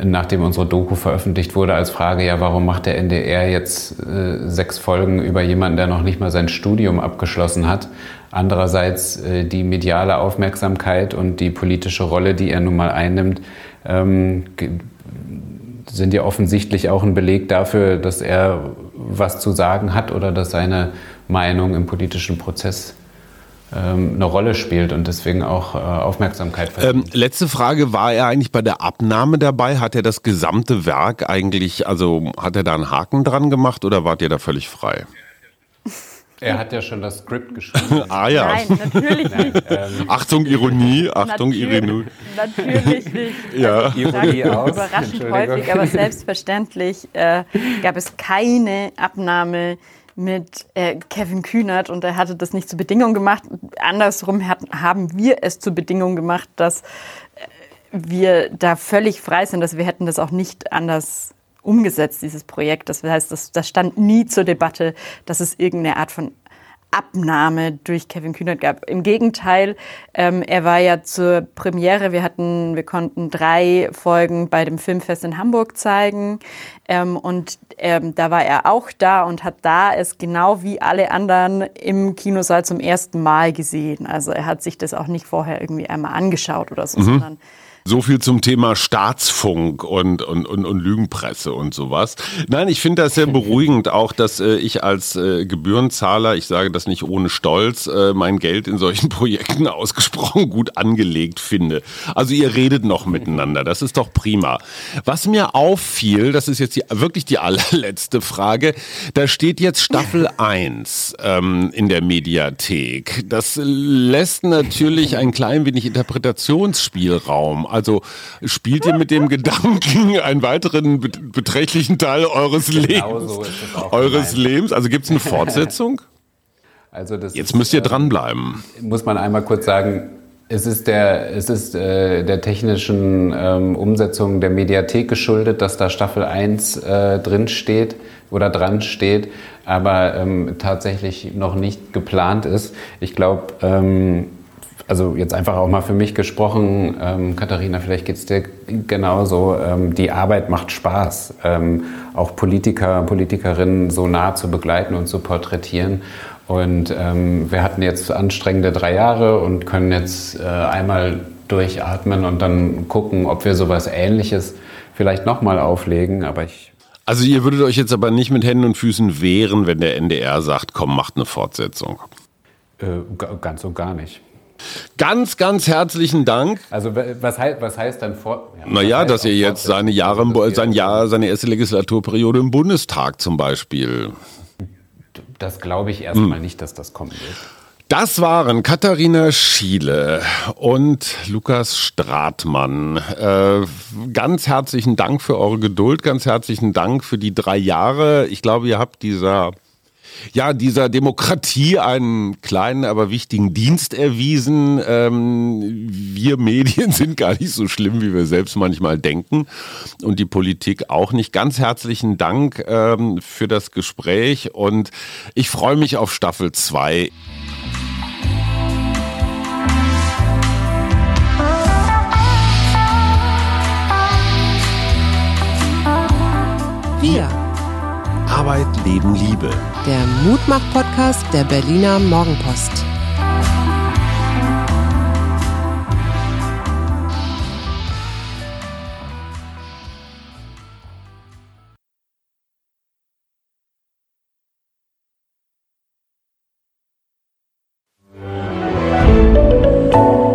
nachdem unsere Doku veröffentlicht wurde, als Frage, ja, warum macht der NDR jetzt äh, sechs Folgen über jemanden, der noch nicht mal sein Studium abgeschlossen hat? Andererseits äh, die mediale Aufmerksamkeit und die politische Rolle, die er nun mal einnimmt, ähm, sind ja offensichtlich auch ein Beleg dafür, dass er was zu sagen hat oder dass seine Meinung im politischen Prozess ähm, eine Rolle spielt und deswegen auch äh, Aufmerksamkeit verdient.
Ähm, letzte Frage, war er eigentlich bei der Abnahme dabei? Hat er das gesamte Werk eigentlich, also hat er da einen Haken dran gemacht oder wart ihr da völlig frei? (laughs)
Er hat ja schon das Skript geschrieben. (laughs)
ah ja.
Nein, natürlich (laughs) nicht.
Ähm, Achtung Ironie, Achtung
Natürlich-
Ironie.
Natürlich nicht.
Ja.
Also
Ironie aus.
überraschend häufig, aber selbstverständlich äh, gab es keine Abnahme mit äh, Kevin Kühnert und er hatte das nicht zur Bedingung gemacht. Andersrum hat, haben wir es zur Bedingung gemacht, dass äh, wir da völlig frei sind, dass wir hätten das auch nicht anders umgesetzt, dieses Projekt. Das heißt, das, das stand nie zur Debatte, dass es irgendeine Art von Abnahme durch Kevin Kühnert gab. Im Gegenteil, ähm, er war ja zur Premiere. Wir hatten, wir konnten drei Folgen bei dem Filmfest in Hamburg zeigen ähm, und ähm, da war er auch da und hat da es genau wie alle anderen im Kinosaal zum ersten Mal gesehen. Also er hat sich das auch nicht vorher irgendwie einmal angeschaut oder so, sondern
So viel zum Thema Staatsfunk und, und, und, und Lügenpresse und sowas. Nein, ich finde das sehr (laughs) beruhigend auch, dass äh, ich als äh, Gebührenzahler, ich sage das nicht ohne Stolz, äh, mein Geld in solchen (laughs) Projekten ausgesprochen gut angelegt finde. Also ihr redet noch miteinander, das ist doch prima. Was mir auffiel, das ist jetzt die, wirklich die (laughs) allerletzte Frage, da steht jetzt Staffel 1 ähm, in der Mediathek. Das lässt natürlich ein klein wenig Interpretationsspielraum. Also spielt ihr mit dem Gedanken, einen weiteren bet- beträchtlichen Teil eures
Genau
Lebens,
so
eures
gemeint.
Lebens, also gibt es eine Fortsetzung?
Also das
Jetzt
ist,
müsst ihr
äh,
dranbleiben.
muss man einmal kurz sagen, es ist der, es ist, äh, der technischen ähm, Umsetzung der Mediathek geschuldet, dass da Staffel 1 äh, drin steht oder dran steht, aber ähm, tatsächlich noch nicht geplant ist. Ich glaube, ähm, also jetzt einfach auch mal für mich gesprochen, ähm, Katharina, vielleicht geht's dir genauso. Ähm, die Arbeit macht Spaß, ähm, auch Politiker, Politikerinnen so nah zu begleiten und zu porträtieren. Und ähm, wir hatten jetzt anstrengende drei Jahre und können jetzt äh, einmal durchatmen und dann gucken, ob wir sowas Ähnliches vielleicht nochmal auflegen. Aber ich
Also ihr würdet euch jetzt aber nicht mit Händen und Füßen wehren, wenn der NDR sagt, komm, macht eine Fortsetzung.
äh, ganz und gar nicht.
Ganz, ganz herzlichen Dank.
Also was, hei was heißt dann vor? Ja,
Naja,
heißt
dass er jetzt seine Jahre, im, sein Jahr, seine erste Legislaturperiode im Bundestag zum Beispiel.
Das glaube ich erstmal nicht, dass das kommen wird.
Das waren Katharina Schiele und Lukas Stratmann. Äh, ganz herzlichen Dank für eure Geduld, ganz herzlichen Dank für die drei Jahre. Ich glaube, ihr habt dieser ja, dieser Demokratie einen kleinen, aber wichtigen Dienst erwiesen. Ähm, wir Medien (laughs) sind gar nicht so schlimm, wie wir selbst manchmal denken. Und die Politik auch nicht. Ganz herzlichen Dank ähm, für das Gespräch und ich freue mich auf Staffel 2. Arbeit, Leben, Liebe.
der Mutmach-Podcast der Berliner Morgenpost.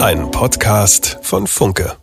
Ein Podcast von Funke.